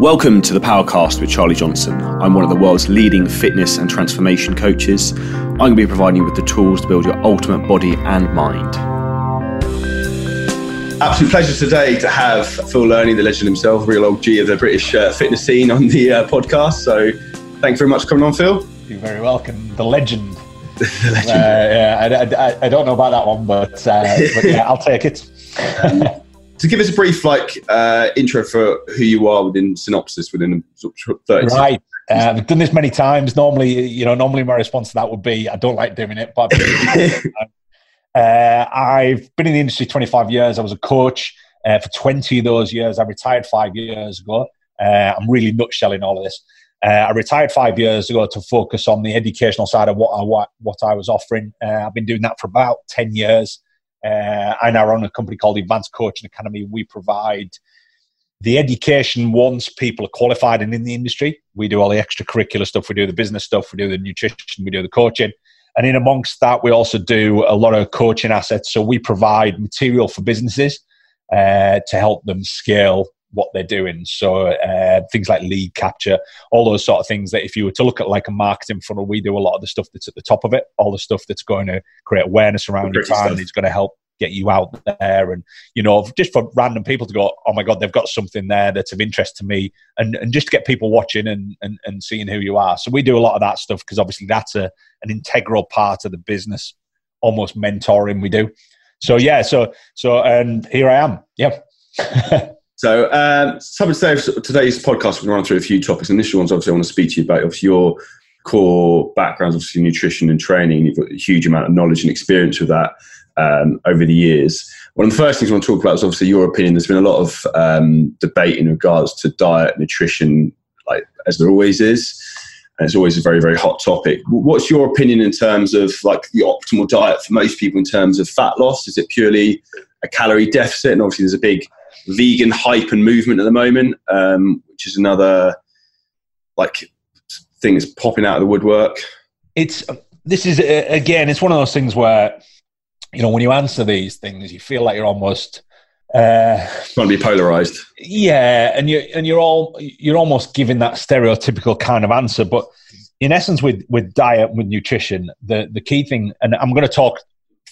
Welcome to the Powercast with Charlie Johnson. I'm one of the world's leading fitness and transformation coaches. I'm going to be providing you with the tools to build your ultimate body and mind. Absolute pleasure today to have Phil Learney, the legend himself, real old G of the British uh, fitness scene on the uh, podcast. So thanks very much for coming on, Phil. You're very welcome. The legend. the legend. Uh, yeah, I, I, I, don't know about that one, but, uh, but yeah, I'll take it. to give us a brief like uh, intro for who you are within synopsis within 30 right uh, I've done this many times. Normally, you know, normally my response to that would be, I don't like doing it, but uh, I've been in the industry 25 years. I was a coach uh, for 20 of those years. I retired five years ago. Uh, I'm really nutshelling all of this. Uh, I retired five years ago to focus on the educational side of what I, what, what I was offering. I've been doing that for about 10 years. Uh, I now run a company called Advanced Coaching Academy. We provide the education once people are qualified and in the industry. We do all the extracurricular stuff. We do the business stuff. We do the nutrition. We do the coaching. And in amongst that, we also do a lot of coaching assets. So we provide material for businesses uh, to help them scale what they're doing. So uh, things like lead capture, all those sort of things that if you were to look at like a marketing funnel, we do a lot of the stuff that's at the top of it, all the stuff that's going to create awareness around your brand and it's going to help get you out there and you know just for random people to go oh my god they've got something there that's of interest to me and, and just to get people watching and, and, and seeing who you are. So we do a lot of that stuff because obviously that's a, an integral part of the business almost mentoring we do. So yeah so so and here i am. Yeah So, um, some of today's podcast, we're going to run through a few topics. Initial ones, obviously, I want to speak to you about obviously your core backgrounds, obviously nutrition and training. You've got a huge amount of knowledge and experience with that um, over the years. One of the first things I want to talk about is obviously your opinion. There's been a lot of um, debate in regards to diet, nutrition, like as there always is. And it's always a very, very hot topic. What's your opinion in terms of like the optimal diet for most people in terms of fat loss? Is it purely a calorie deficit? And obviously, there's a big vegan hype and movement at the moment, um, which is another like thing that's popping out of the woodwork. It's this is again, it's one of those things where you know when you answer these things, you feel like you're almost uh, trying to be polarized. Yeah, and you and you're all you're almost giving that stereotypical kind of answer, but in essence, with with diet, with nutrition, the the key thing, and I'm going to talk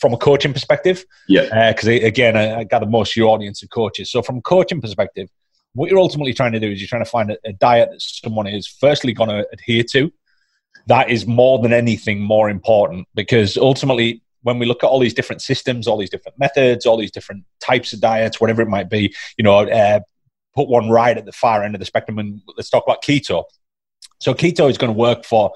from a coaching perspective. Yeah. Because uh, again, I, I, gather most of your audience are coaches. So from a coaching perspective, what you're ultimately trying to do is you're trying to find a, a diet that someone is firstly going to adhere to. That is more than anything more important because ultimately, when we look at all these different systems, all these different methods, all these different types of diets, whatever it might be, you know, uh, put one right at the far end of the spectrum and let's talk about keto. So keto is going to work for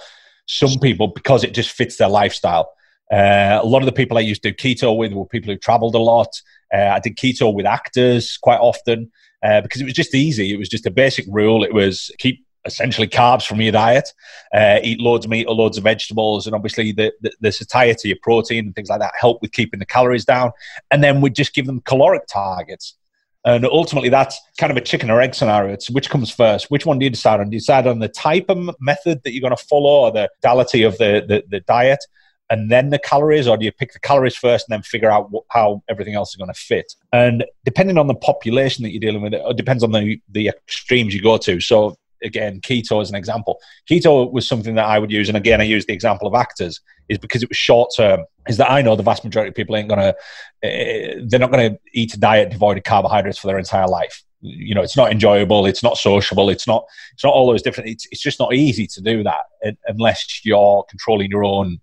some people because it just fits their lifestyle. Uh, a lot of the people I used to do keto with were people who traveled a lot. Uh, I did keto with actors quite often uh, because it was just easy. It was just a basic rule. It was keep essentially carbs from your diet, uh, eat loads of meat or loads of vegetables, and obviously the, the, the, satiety of protein and things like that help with keeping the calories down. And then we just give them caloric targets. And ultimately, that's kind of a chicken or egg scenario. It's which comes first. Which one do you decide on? Do you decide on the type of method that you're going to follow or the modality of the, the, the diet? And then the calories, or do you pick the calories first and then figure out what, how everything else is going to fit? And depending on the population that you're dealing with, it depends on the, the extremes you go to. So, again, keto as an example. Keto was something that I would use, and again, I use the example of actors, is because it was short term. Is that I know the vast majority of people ain't going to, uh, they're not going to eat a diet devoid of carbohydrates for their entire life you know it's not enjoyable it's not sociable it's not it's not all those different it's, it's just not easy to do that unless you're controlling your own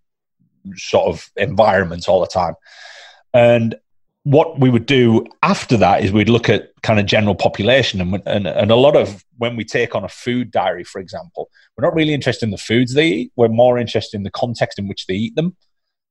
sort of environment all the time. And what we would do after that is we'd look at kind of general population. And, and, and a lot of when we take on a food diary for example we're not really interested in the foods they eat. We're more interested in the context in which they eat them.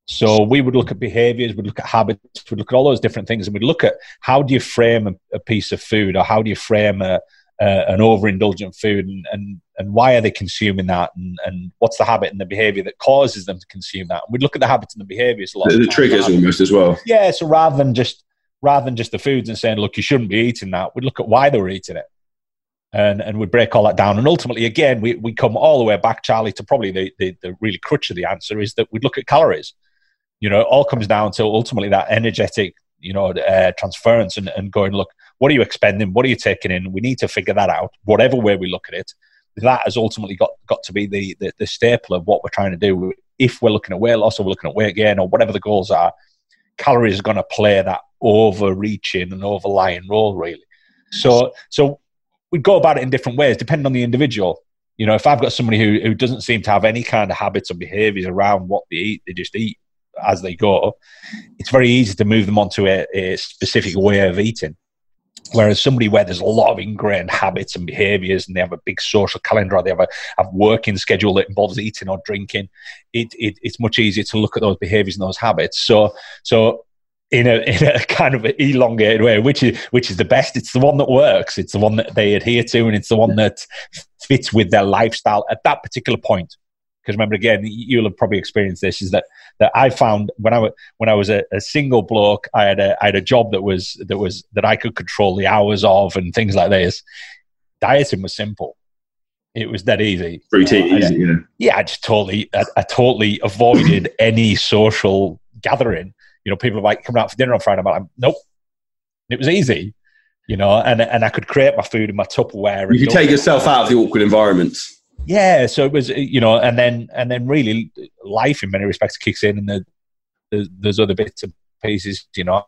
So we would look at behaviors we'd look at habits we'd look at all those different things. And we'd look at how do you frame a, a piece of food or how do you frame a, uh, an overindulgent food and, and, and why are they consuming that and, and what's the habit and the behavior that causes them to consume that. And we'd look at the habits and the behaviors a lot. The, the triggers almost as well. Yeah. So rather than just rather than just the foods and saying, look, you shouldn't be eating that, we'd look at why they were eating it. And, and we'd break all that down. And ultimately, again, we, we come all the way back, Charlie, to probably the, the, the really crutch of the answer is that we'd look at calories. You know, it all comes down to ultimately that energetic you know, uh, transference and, and going, look, what are you expending? What are you taking in? We need to figure that out, whatever way we look at it. That has ultimately got, got to be the, the, the staple of what we're trying to do. If we're looking at weight loss or we're looking at weight gain or whatever the goals are, calories are going to play that overreaching and overlying role, really. So, so we go about it in different ways, depending on the individual. You know, if I've got somebody who, who doesn't seem to have any kind of habits or behaviors around what they eat, they just eat as they go, it's very easy to move them onto a, a specific way of eating. Whereas somebody where there's a lot of ingrained habits and behaviors and they have a big social calendar or they have a, a working schedule that involves eating or drinking, it, it, it's much easier to look at those behaviors and those habits. So, so in a, in a kind of elongated way, which is which is the best. It's the one that works. It's the one that they adhere to, and it's the one that fits with their lifestyle at that particular point. Because remember, again, you'll have probably experienced this: is that that I found when I was when I was a, a, single bloke, I had a I had a job that was that was that I could control the hours of and things like this. Dieting was simple. It was that easy. Routine, uh, easy, yeah. Yeah, I just totally, I, I totally avoided any social gathering you know, people are like coming out for dinner on Friday. I'm like, nope. It was easy, you know, and and I could create my food in my Tupperware. You could take yourself out of the awkward environments. Yeah, so it was, you know, and then and then really life in many respects kicks in, and the, the there's other bits and pieces, you know,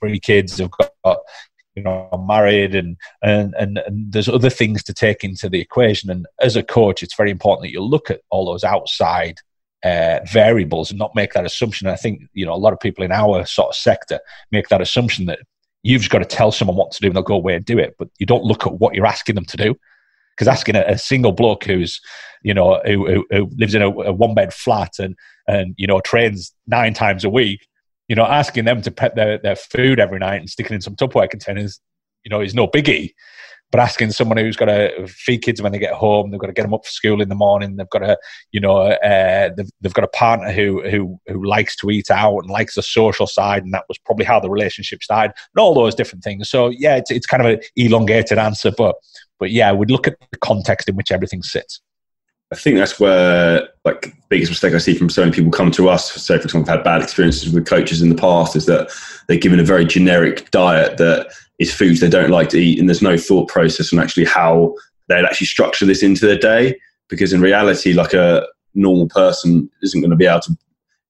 three kids have got you know married and, and and and there's other things to take into the equation and as a coach it's very important that you look at all those outside uh, variables and not make that assumption. I think you know a lot of people in our sort of sector make that assumption that you've just got to tell someone what to do and they'll go away and do it, but you don't look at what you're asking them to do. Because asking a, a, single bloke who's, you know, who, who, lives in a, a one bed flat and and you know trains nine times a week, you know, asking them to prep their, their food every night and sticking in some Tupperware containers, you know, is no biggie. But asking someone who's got to feed kids when they get home, they've got to get them up for school in the morning, they've got to, you know, uh, they've, they've got a partner who, who, who likes to eat out and likes the social side, and that was probably how the relationship started, and all those different things. So yeah, it's, it's kind of an elongated answer, but but yeah, we'd look at the context in which everything sits. I think that's where like the biggest mistake I see from so many people come to us. So, for example, I've had bad experiences with coaches in the past is that they're given a very generic diet that is foods they don't like to eat, and there's no thought process on actually how they'd actually structure this into their day. Because in reality, like a normal person isn't going to be able to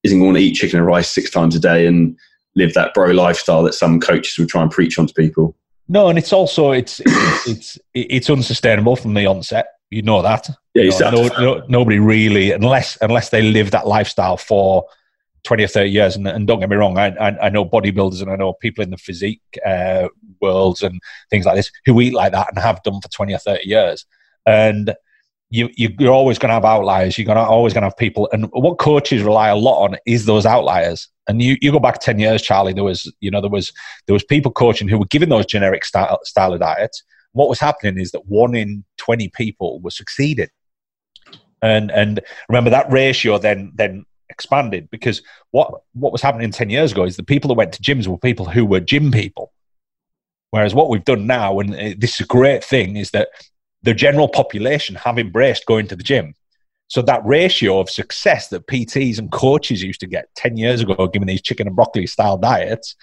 isn't going to eat chicken and rice six times a day and live that bro lifestyle that some coaches would try and preach onto people. No, and it's also it's it's it's, it's unsustainable from the onset. You know that. Yeah, you know, no, no, nobody really, unless unless they live that lifestyle for 20 or 30 years. And, and don't get me wrong, I, I, I, know bodybuilders and I know people in the physique uh, worlds and things like this who eat like that and have done for 20 or 30 years. And you, you're always going to have outliers. You're gonna, always going to have people. And what coaches rely a lot on is those outliers. And you, you go back 10 years, Charlie, there was, you know, there was, there was people coaching who were giving those generic style, style of diets. What was happening is that one in 20 people were succeeding. And, and remember that ratio then, then expanded because what what was happening 10 years ago is the people that went to gyms were people who were gym people whereas what we've done now and uh, this is a great thing is that the general population have embraced going to the gym. So that ratio of success that PTs and coaches used to get 10 years ago given these chicken and broccoli style diets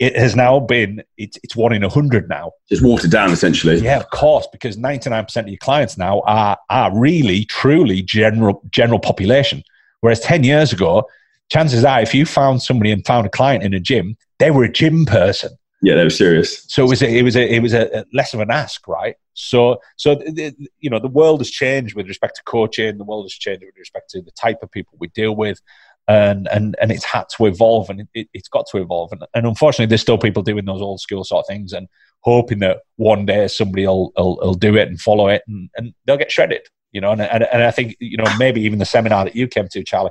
it has now been it's, it's one in a hundred now. It's watered down essentially. Yeah of course because 99% of your clients now are are really truly general general population. Whereas 10 years ago, chances are if you found somebody and found a client in a gym, they were a gym person. Yeah, they were serious. So it was a, it was a, it was a, less of an ask, right? So so the, you know the world has changed with respect to coaching. The world has changed with respect to the type of people we deal with, and and and it's had to evolve, and it, has got to evolve. And, and unfortunately, there's still people doing those old school sort of things, and hoping that one day somebody will will, will do it and follow it, and, and they'll get shredded you know, and, and, and I think, you know, maybe even the seminar that you came to, Charlie,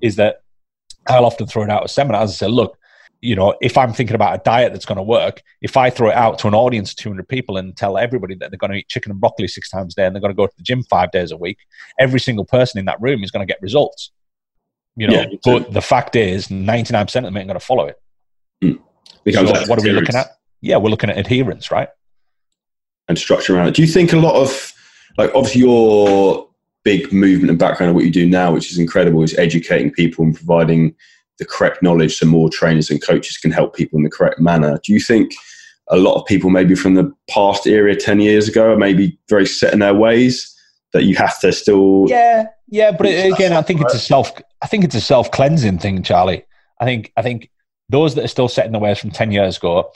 is that I'll often throw it out as seminars and say, look, you know, if I'm thinking about a diet that's going to work, if I throw it out to an audience of 200 people and tell everybody that they're going to eat chicken and broccoli six times a day and they're going to go to the gym five days a week, every single person in that room is going to get results. You know, yeah, but the fact is, 99% of them ain't going to follow it. Mm. So what are we looking at? Yeah, we're looking at adherence, right? And structure around it. Do you think a lot of like obviously your big movement and background of what you do now, which is incredible, is educating people and providing the correct knowledge so more trainers and coaches can help people in the correct manner. Do you think a lot of people, maybe from the past era 10 years ago, are maybe very set in their ways that you have to still. Yeah, yeah. But again, I think it's a self, I think it's a self cleansing thing, Charlie. I think, I think those that are still set in their ways from 10 years ago,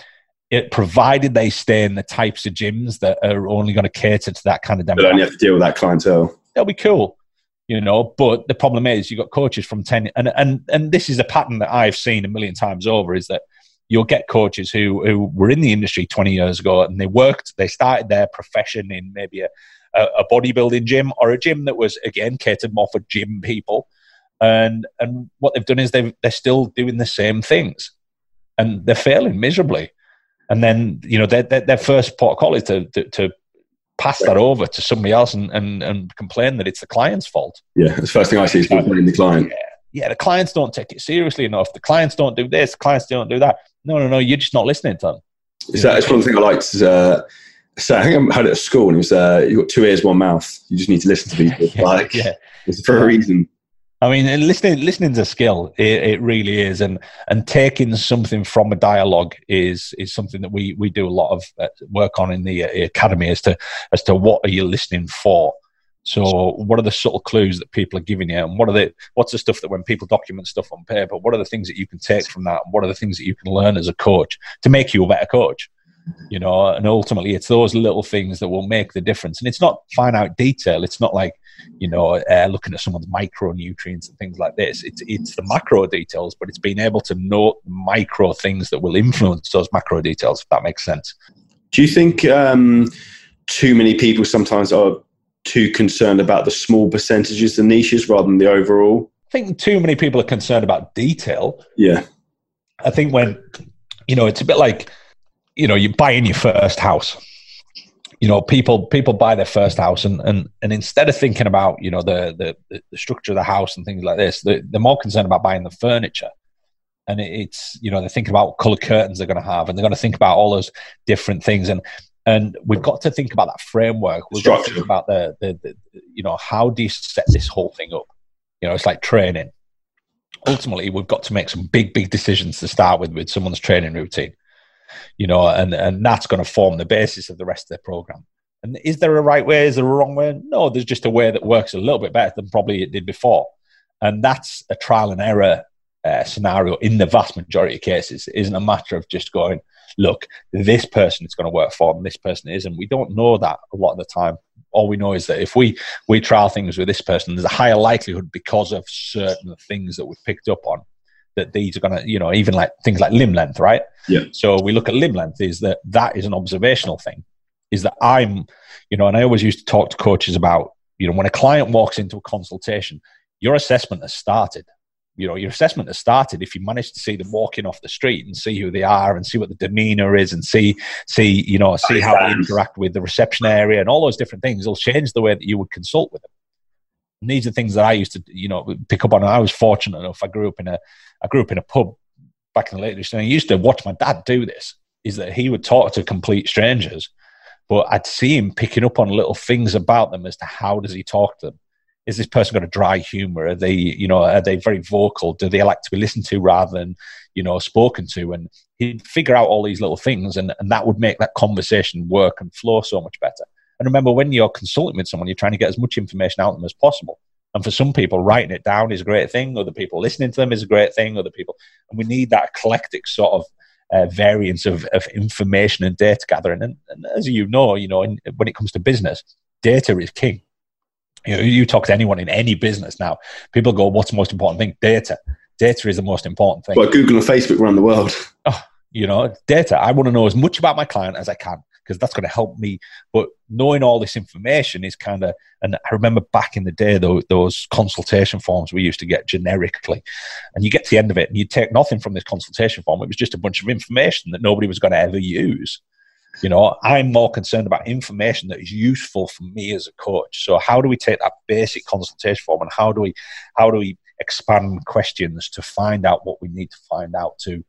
it provided they stay in the types of gyms that are only going to cater to that kind of demographic. But only have to deal with that clientele. That'll be cool you know but the problem is you've got coaches from 10 and and and this is a pattern that i've seen a million times over is that you'll get coaches who who were in the industry 20 years ago and they worked they started their profession in maybe a, a bodybuilding gym or a gym that was again catered more for gym people. And and what they've done is they they're still doing the same things and they're failing miserably. And then you know their, their, first port of call is to, to, to pass that over to somebody else and, and, and complain that it's the client's fault. Yeah, the first thing I see is blaming the client. Yeah. yeah, the clients don't take it seriously enough. The clients don't do this, the clients don't do that. No, no, no, you're just not listening to them. So that's one thing I liked. Is, uh, so I think I had it at school, and it was uh, you got two ears, one mouth. You just need to listen to people. yeah, like, yeah. it's for a reason. I mean, listening listening's a skill. It, it, really is, and and taking something from a dialogue is is something that we we do a lot of uh, work on in the uh, academy as to as to what are you listening for. So, what are the subtle clues that people are giving you, and what are the what's the stuff that when people document stuff on paper, what are the things that you can take from that, and what are the things that you can learn as a coach to make you a better coach? You know, and ultimately, it's those little things that will make the difference. And it's not finite detail. It's not like you know, uh, looking at some of the micronutrients and things like this. It's it's the macro details, but it's being able to note micro things that will influence those macro details. If that makes sense. Do you think um, too many people sometimes are too concerned about the small percentages, the niches, rather than the overall? I think too many people are concerned about detail. Yeah. I think when you know, it's a bit like you know, you're buying your first house you know people people buy their first house and and, and instead of thinking about you know the, the the structure of the house and things like this they're, they're more concerned about buying the furniture. And it's you know they're thinking about what color curtains they're going to have and they're going to think about all those different things. And and we've got to think about that framework. We've got to think about the, the, the you know how do you set this whole thing up? You know it's like training. Ultimately we've got to make some big big decisions to start with with someone's training routine you know, and, and that's going to form the basis of the rest of their program. And is there a right way? Is there a wrong way? No, there's just a way that works a little bit better than probably it did before. And that's a trial and error uh, scenario in the vast majority of cases. It isn't a matter of just going, look, this person is going to work for and this person isn't. We don't know that a lot of the time. All we know is that if we, we trial things with this person, there's a higher likelihood because of certain things that we've picked up on that these are going to, you know, even like things like limb length, right? Yeah. So we look at limb length is that that is an observational thing. Is that I'm, you know, and I always used to talk to coaches about, you know, when a client walks into a consultation, your assessment has started. You know, your assessment has started if you manage to see them walking off the street and see who they are and see what the demeanor is and see, see, you know, see how they interact with the reception area and all those different things. It'll change the way that you would consult with them. And these are things that I used to, you know, pick up on. I was fortunate enough. I grew up in a, I grew up in a pub back in the late and I used to watch my dad do this. Is that he would talk to complete strangers, but I'd see him picking up on little things about them as to how does he talk to them. Is this person got a dry humor? Are they, you know, are they very vocal? Do they like to be listened to rather than, you know, spoken to? And he'd figure out all these little things, and, and that would make that conversation work and flow so much better. And remember, when you're consulting with someone, you're trying to get as much information out of them as possible. And for some people, writing it down is a great thing. Other people listening to them is a great thing. Other people, and we need that eclectic sort of uh, variance of, of information and data gathering. And, and as you know, you know, in, when it comes to business, data is king. You know, you talk to anyone in any business now, people go, "What's the most important thing?" Data. Data is the most important thing. Well, Google and Facebook run the world. Oh, you know, data. I want to know as much about my client as I can because that's going to help me. But knowing all this information is kind of, and I remember back in the day, those, those consultation forms we used to get generically, and you get to the end of it and you take nothing from this consultation form. It was just a bunch of information that nobody was going to ever use. You know, I'm more concerned about information that is useful for me as a coach. So how do we take that basic consultation form and how do we, how do we expand questions to find out what we need to find out to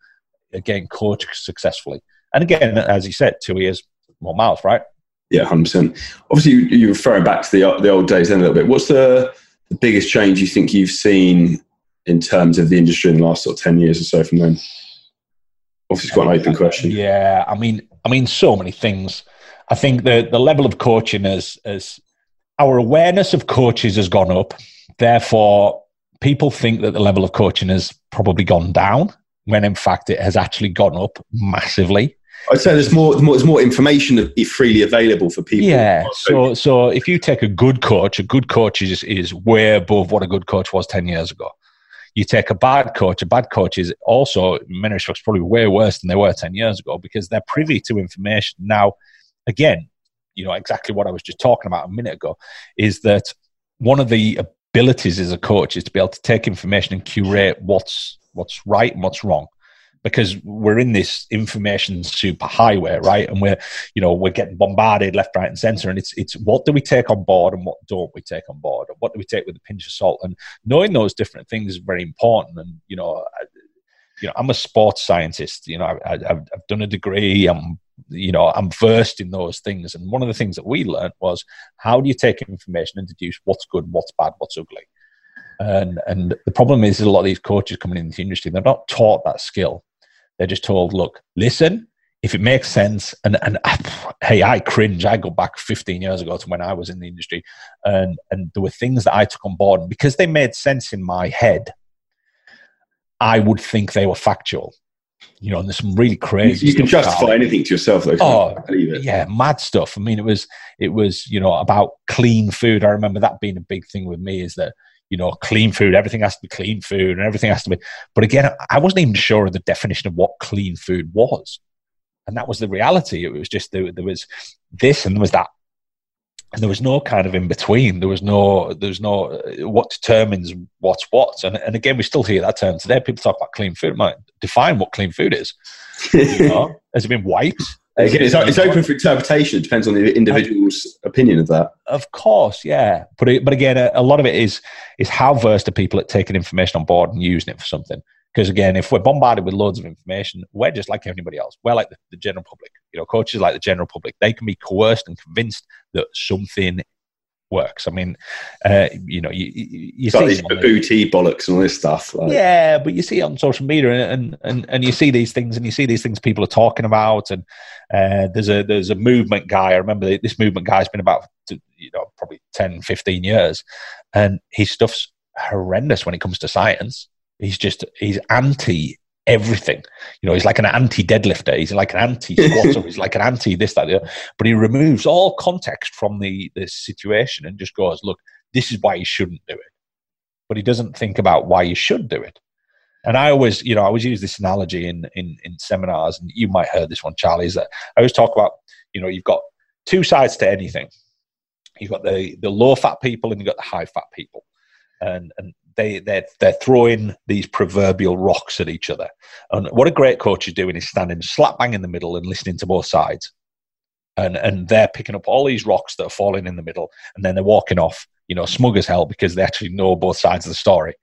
again coach successfully and again as you said two years more miles, right? Yeah, hundred percent. Obviously, you're referring back to the the old days then a little bit. What's the the biggest change you think you've seen in terms of the industry in the last sort of 10 years or so from then? Obviously, it's quite an open question. Yeah, I mean, I mean, so many things. I think the the level of coaching is is our awareness of coaches has gone up. Therefore, people think that the level of coaching has probably gone down when in fact it has actually gone up massively. I'd say there's more, there's more information freely available for people. Yeah. So, so if you take a good coach, a good coach is, is way above what a good coach was 10 years ago. You take a bad coach, a bad coach is also, in many respects, probably way worse than they were 10 years ago because they're privy to information. Now, again, you know, exactly what I was just talking about a minute ago is that one of the abilities as a coach is to be able to take information and curate what's what's right and what's wrong because we're in this information superhighway, right? And we're, you know, we're getting bombarded left, right, and center. And it's it's what do we take on board and what don't we take on board? And what do we take with a pinch of salt? And knowing those different things is very important. And you know, I, you know, I'm a sports scientist. You know, I, have I've done a degree. I'm, you know, I'm versed in those things. And one of the things that we learned was how do you take information and deduce what's good, what's bad, what's ugly. And and the problem is, is a lot of these coaches coming into the industry, they're not taught that skill. They're just told, look, listen, if it makes sense, and and hey, I cringe. I go back 15 years ago to when I was in the industry, and and there were things that I took on board, and because they made sense in my head, I would think they were factual. You know, and there's some really crazy. You, you can justify anything to yourself, though. Oh, yeah, mad stuff. I mean, it was it was you know about clean food. I remember that being a big thing with me. Is that you know, clean food. Everything has to be clean food, and everything has to be. But again, I wasn't even sure of the definition of what clean food was, and that was the reality. It was just there, there was this and there was that, and there was no kind of in between. There was no, there was no uh, what determines what's what. And and again, we still hear that term today. People talk about clean food. Might define what clean food is. you know? Has it been wiped? Again, it's, it's open for interpretation. It depends on the individual's opinion of that. Of course, yeah. But it, but again, a, a, lot of it is is how versed are people at taking information on board and using it for something. Because again, if we're bombarded with loads of information, we're just like anybody else. We're like the, the general public. You know, coaches like the general public. They can be coerced and convinced that something works. I mean, uh, you know, you, you, see these booty bollocks and all this stuff. Like. Yeah, but you see it on social media, and, and and you see these things, and you see these things people are talking about, and uh, there's a there's a movement guy. I remember this movement guy's been about you know probably 10, 15 years, and his stuff's horrendous when it comes to science. He's just he's anti everything. You know, he's like an anti deadlifter. He's like an anti squatter. he's like an anti this, that, the But he removes all context from the, the situation and just goes, look, this is why you shouldn't do it. But he doesn't think about why you should do it. And I always, you know, I always use this analogy in, in, in seminars, and you might heard this one, Charlie, is that I always talk about, you know, you've got two sides to anything. You've got the, the low fat people and you've got the high fat people. And, and they they're they're throwing these proverbial rocks at each other. And what a great coach is doing is standing slap bang in the middle and listening to both sides. And and they're picking up all these rocks that are falling in the middle, and then they're walking off, you know, smug as hell because they actually know both sides of the story.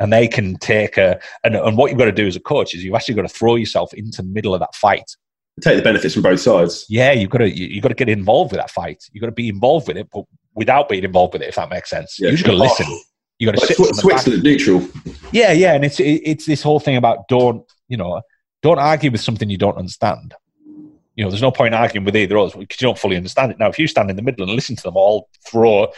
And they can take a and, and what you've got to do as a coach is you've actually got to throw yourself into the middle of that fight. Take the benefits from both sides. Yeah, you've got to you, you've got to get involved with that fight. You've got to be involved with it, but without being involved with it, if that makes sense. Yeah. You just got to listen. You got to sit. Sw- Switzerland neutral. Yeah, yeah, and it's it's this whole thing about don't you know don't argue with something you don't understand. You know, there's no point arguing with either of us because you don't fully understand it. Now, if you stand in the middle and listen to them all throw,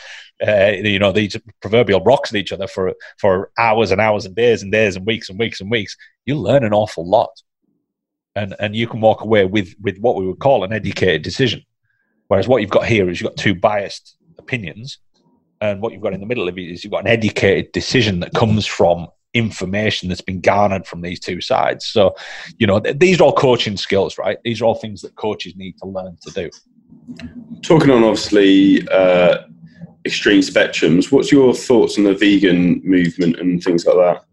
uh, you know, these proverbial rocks at each other for for hours and hours and days and days and weeks and weeks and weeks, you'll learn an awful lot, and and you can walk away with with what we would call an educated decision. Whereas what you've got here is you've got two biased opinions and what you've got in the middle of it is you've got an educated decision that comes from information that's been garnered from these two sides. So, you know, th- these are all coaching skills, right? These are all things that coaches need to learn to do. Talking on obviously uh, extreme spectrums, what's your thoughts on the vegan movement and things like that?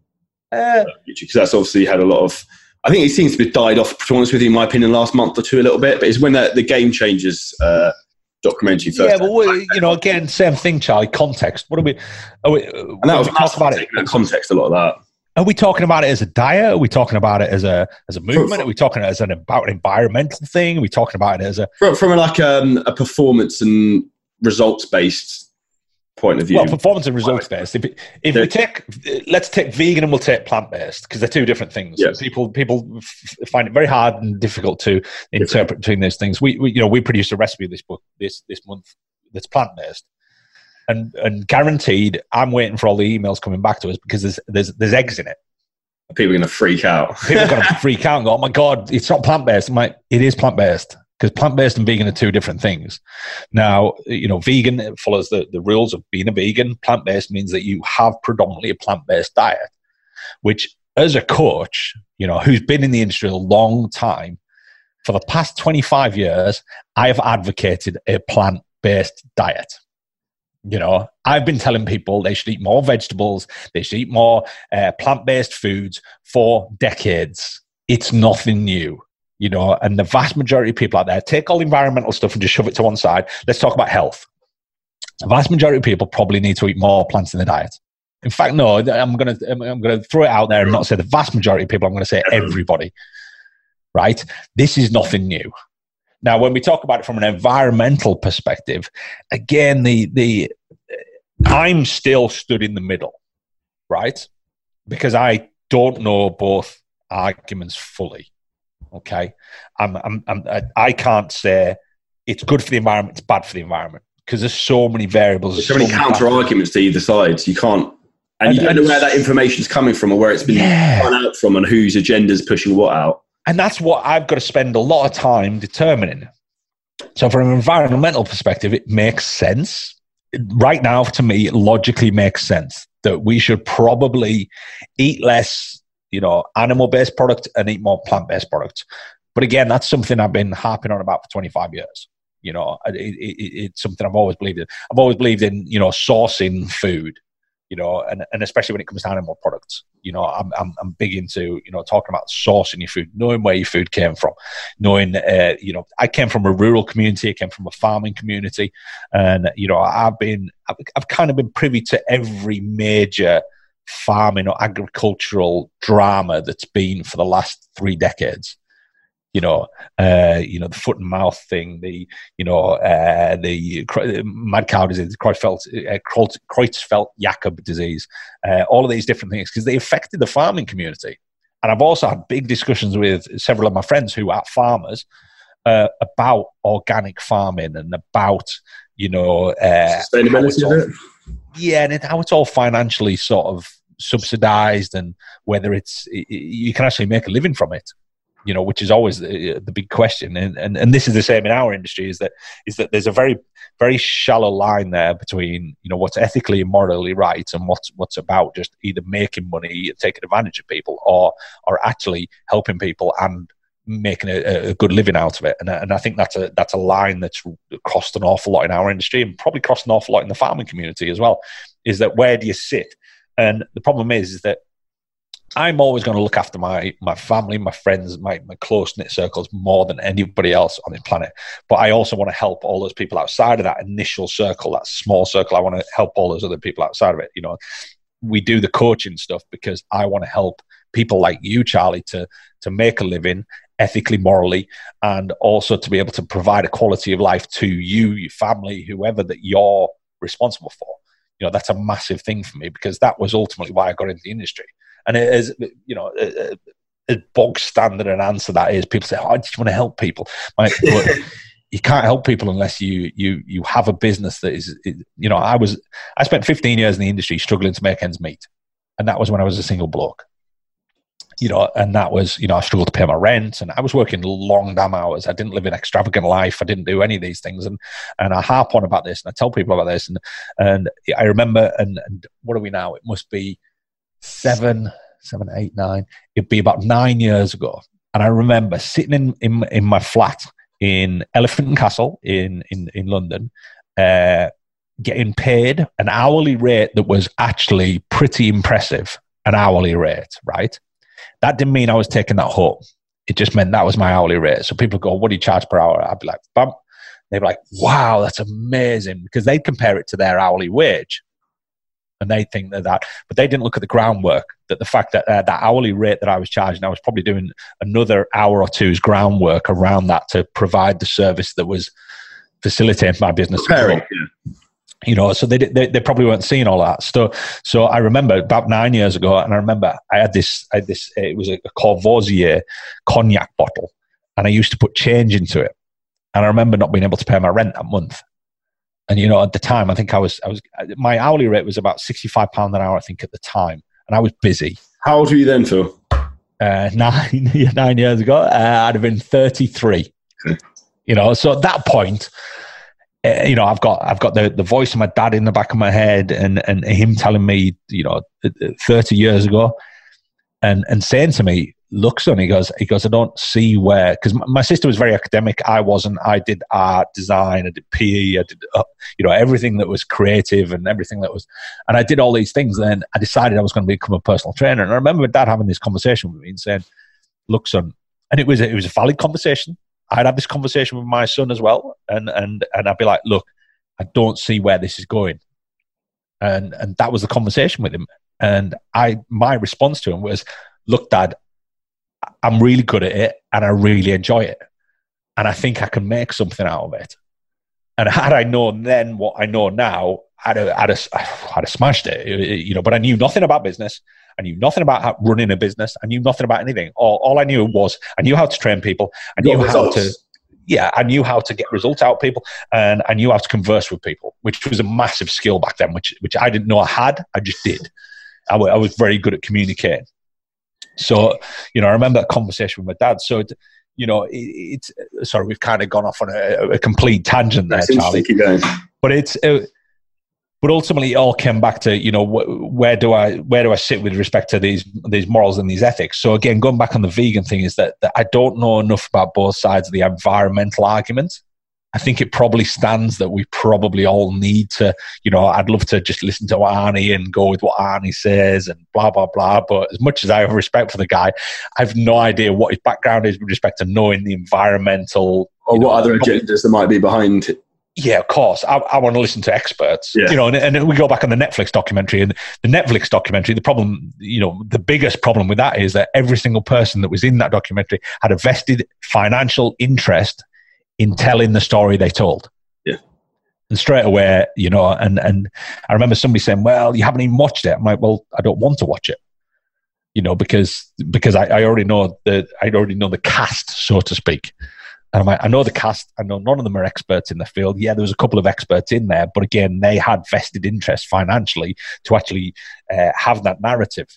Uh, because uh, that's obviously had a lot of. I think it seems to be died off. To be honest with you, in my opinion, last month or two a little bit. But it's when the, the game changers uh, documentary first. Yeah, but we, you know, again, same thing, Charlie. Context. What are we? Are we and that was talk about it. Context, a lot of that. Are we talking about it as a diet? Are we talking about it as a as a movement? Are we talking as an about an environmental thing? Are we talking about it as a from, from like um, a performance and results based point of view. Well, performance and results based. If, if we take, let's take vegan and we'll take plant based because they're two different things. Yes. People people f- find it very hard and difficult to interpret between those things. We, we you know we produced a recipe this book this this month that's plant based. And, and guaranteed, I'm waiting for all the emails coming back to us because there's there's, there's eggs in it. People are going to freak out. People are going to freak out and go, "Oh my god, it's not plant based." I'm like, "It is plant based." Because plant-based and vegan are two different things. Now, you know, vegan follows the, the rules of being a vegan. Plant-based means that you have predominantly a plant-based diet, which as a coach, you know, who's been in the industry a long time, for the past 25 years, I have advocated a plant-based diet. You know, I've been telling people they should eat more vegetables, they should eat more uh, plant based foods for decades. It's nothing new you know, and the vast majority of people out there take all the environmental stuff and just shove it to one side. Let's talk about health. The vast majority of people probably need to eat more plants in the diet. In fact, no, I'm going to I'm going to throw it out there and not say the vast majority of people. I'm going to say everybody. Right? This is nothing new. Now, when we talk about it from an environmental perspective, again, the the I'm still stood in the middle, right? Because I don't know both arguments fully. Okay, I'm, I'm, I'm, I can't say it's good for the environment, it's bad for the environment because there's so many variables. There's so many counter arguments to either side. You can't, and, and you don't know where that information is coming from or where it's been yeah. out from and whose agenda is pushing what out. And that's what I've got to spend a lot of time determining. So, from an environmental perspective, it makes sense. Right now, to me, it logically makes sense that we should probably eat less you know, animal based product and eat more plant based products. But again, that's something I've been harping on about for 25 years. You know, it, it, it's something I've always believed in. I've always believed in, you know, sourcing food, you know, and, and especially when it comes to animal products. You know, I'm, I'm, I'm big into, you know, talking about sourcing your food, knowing where your food came from, knowing, uh, you know, I came from a rural community, I came from a farming community, and, you know, I've been, I've, I've kind of been privy to every major farming or agricultural drama that's been for the last three decades. You know, uh, you know the foot and mouth thing, the you know uh, the mad cow disease, Creutzfeldt, uh, Creutzfeldt-Jakob disease, uh, all of these different things because they affected the farming community. And I've also had big discussions with several of my friends who are farmers uh, about organic farming and about you know sustainability yeah, and how it's all financially sort of subsidized, and whether it's you can actually make a living from it. You know, which is always the, the big question, and, and and this is the same in our industry. Is that is that there's a very very shallow line there between you know what's ethically and morally right and what's what's about just either making money taking advantage of people or or actually helping people and making a, a, good living out of it. And, and I think that's a that's a line that's crossed an awful lot in our industry and probably crossed an awful lot in the farming community as well. Is that where do you sit? And the problem is, is that I'm always going to look after my my family, my friends, my, my close knit circles more than anybody else on the planet. But I also want to help all those people outside of that initial circle, that small circle. I want to help all those other people outside of it. You know, we do the coaching stuff because I want to help people like you, Charlie, to to make a living ethically, morally, and also to be able to provide a quality of life to you, your family, whoever that you're responsible for. You know, that's a massive thing for me because that was ultimately why I got into the industry. And it is, you know, a, bog standard an answer that is people say, oh, I just want to help people. Like, you can't help people unless you you you have a business that is, you know, I was I spent 15 years in the industry struggling to make ends meet, and that was when I was a single bloke you know, and that was, you know, I struggled to pay my rent and I was working long damn hours. I didn't live an extravagant life. I didn't do any of these things. And, and I harp on about this and I tell people about this. And, and I remember, and, and what are we now? It must be seven, seven, eight, nine. It'd be about nine years ago. And I remember sitting in, in, in my flat in Elephant and Castle in, in, in London, uh, getting paid an hourly rate that was actually pretty impressive, an hourly rate, right? That didn't mean I was taking that home. It just meant that was my hourly rate. So people go, what do you charge per hour? I'd be like, bump. They'd be like, wow, that's amazing. Because they'd compare it to their hourly wage. And they think that that, but they didn't look at the groundwork. That the fact that uh, that hourly rate that I was charging, I was probably doing another hour or two's groundwork around that to provide the service that was facilitating my business. Preparing, yeah you know, so they, they, they probably weren't seeing all that. So so I remember about nine years ago, and I remember I had this I had this it was a Courvoisier cognac bottle, and I used to put change into it, and I remember not being able to pay my rent that month. And you know, at the time, I think I was I was my hourly rate was about sixty five pound an hour, I think, at the time, and I was busy. How old were you then, Phil? Uh, nine nine years ago, uh, I'd have been thirty three. you know, so at that point, Uh, you know, I've got I've got the, the voice of my dad in the back of my head, and and him telling me, you know, uh, uh, thirty years ago, and and saying to me, "Look, son," he goes, he goes, I don't see where because my, my, sister was very academic. I wasn't. I did art, design, I did PE, I did uh, you know everything that was creative and everything that was, and I did all these things. Then I decided I was going to become a personal trainer, and I remember my dad having this conversation with me and saying, "Look, son," and it was it was a valid conversation I'd have this conversation with my son as well, and and and I'd be like, look, I don't see where this is going, and and that was the conversation with him, and I my response to him was, look, Dad, I'm really good at it, and I really enjoy it, and I think I can make something out of it, and had I known then what I know now, I'd have, I'd have, I'd have smashed it, you know. But I knew nothing about business. I knew nothing about running a business. I knew nothing about anything. All, all I knew was I knew how to train people. I knew how to, yeah, I knew how to get results out of people, and I knew how to converse with people, which was a massive skill back then, which which I didn't know I had. I just did. I, w- I was very good at communicating. So, you know, I remember that conversation with my dad. So, it, you know, it, it's sorry, we've kind of gone off on a, a complete tangent there, Charlie. But it's. Uh, but ultimately it all came back to you know wh- where do i where do i sit with respect to these these morals and these ethics so again going back on the vegan thing is that, that i don't know enough about both sides of the environmental argument I think it probably stands that we probably all need to, you know, I'd love to just listen to Arnie and go with what Arnie says and blah, blah, blah. But as much as I have respect for the guy, I have no idea what his background is with respect to knowing the environmental. Or what know, other agendas there might be behind yeah, of course. I, I want to listen to experts. Yeah. You know, and, and, we go back on the Netflix documentary, and the Netflix documentary. The problem, you know, the biggest problem with that is that every single person that was in that documentary had a vested financial interest in telling the story they told. Yeah. And straight away, you know, and and I remember somebody saying, "Well, you haven't even watched it." I'm like, "Well, I don't want to watch it." You know, because because I, I already know the I already know the cast, so to speak. And I'm like, I know the cast. I know none of them are experts in the field. Yeah, there was a couple of experts in there, but again, they had vested interest financially to actually uh, have that narrative.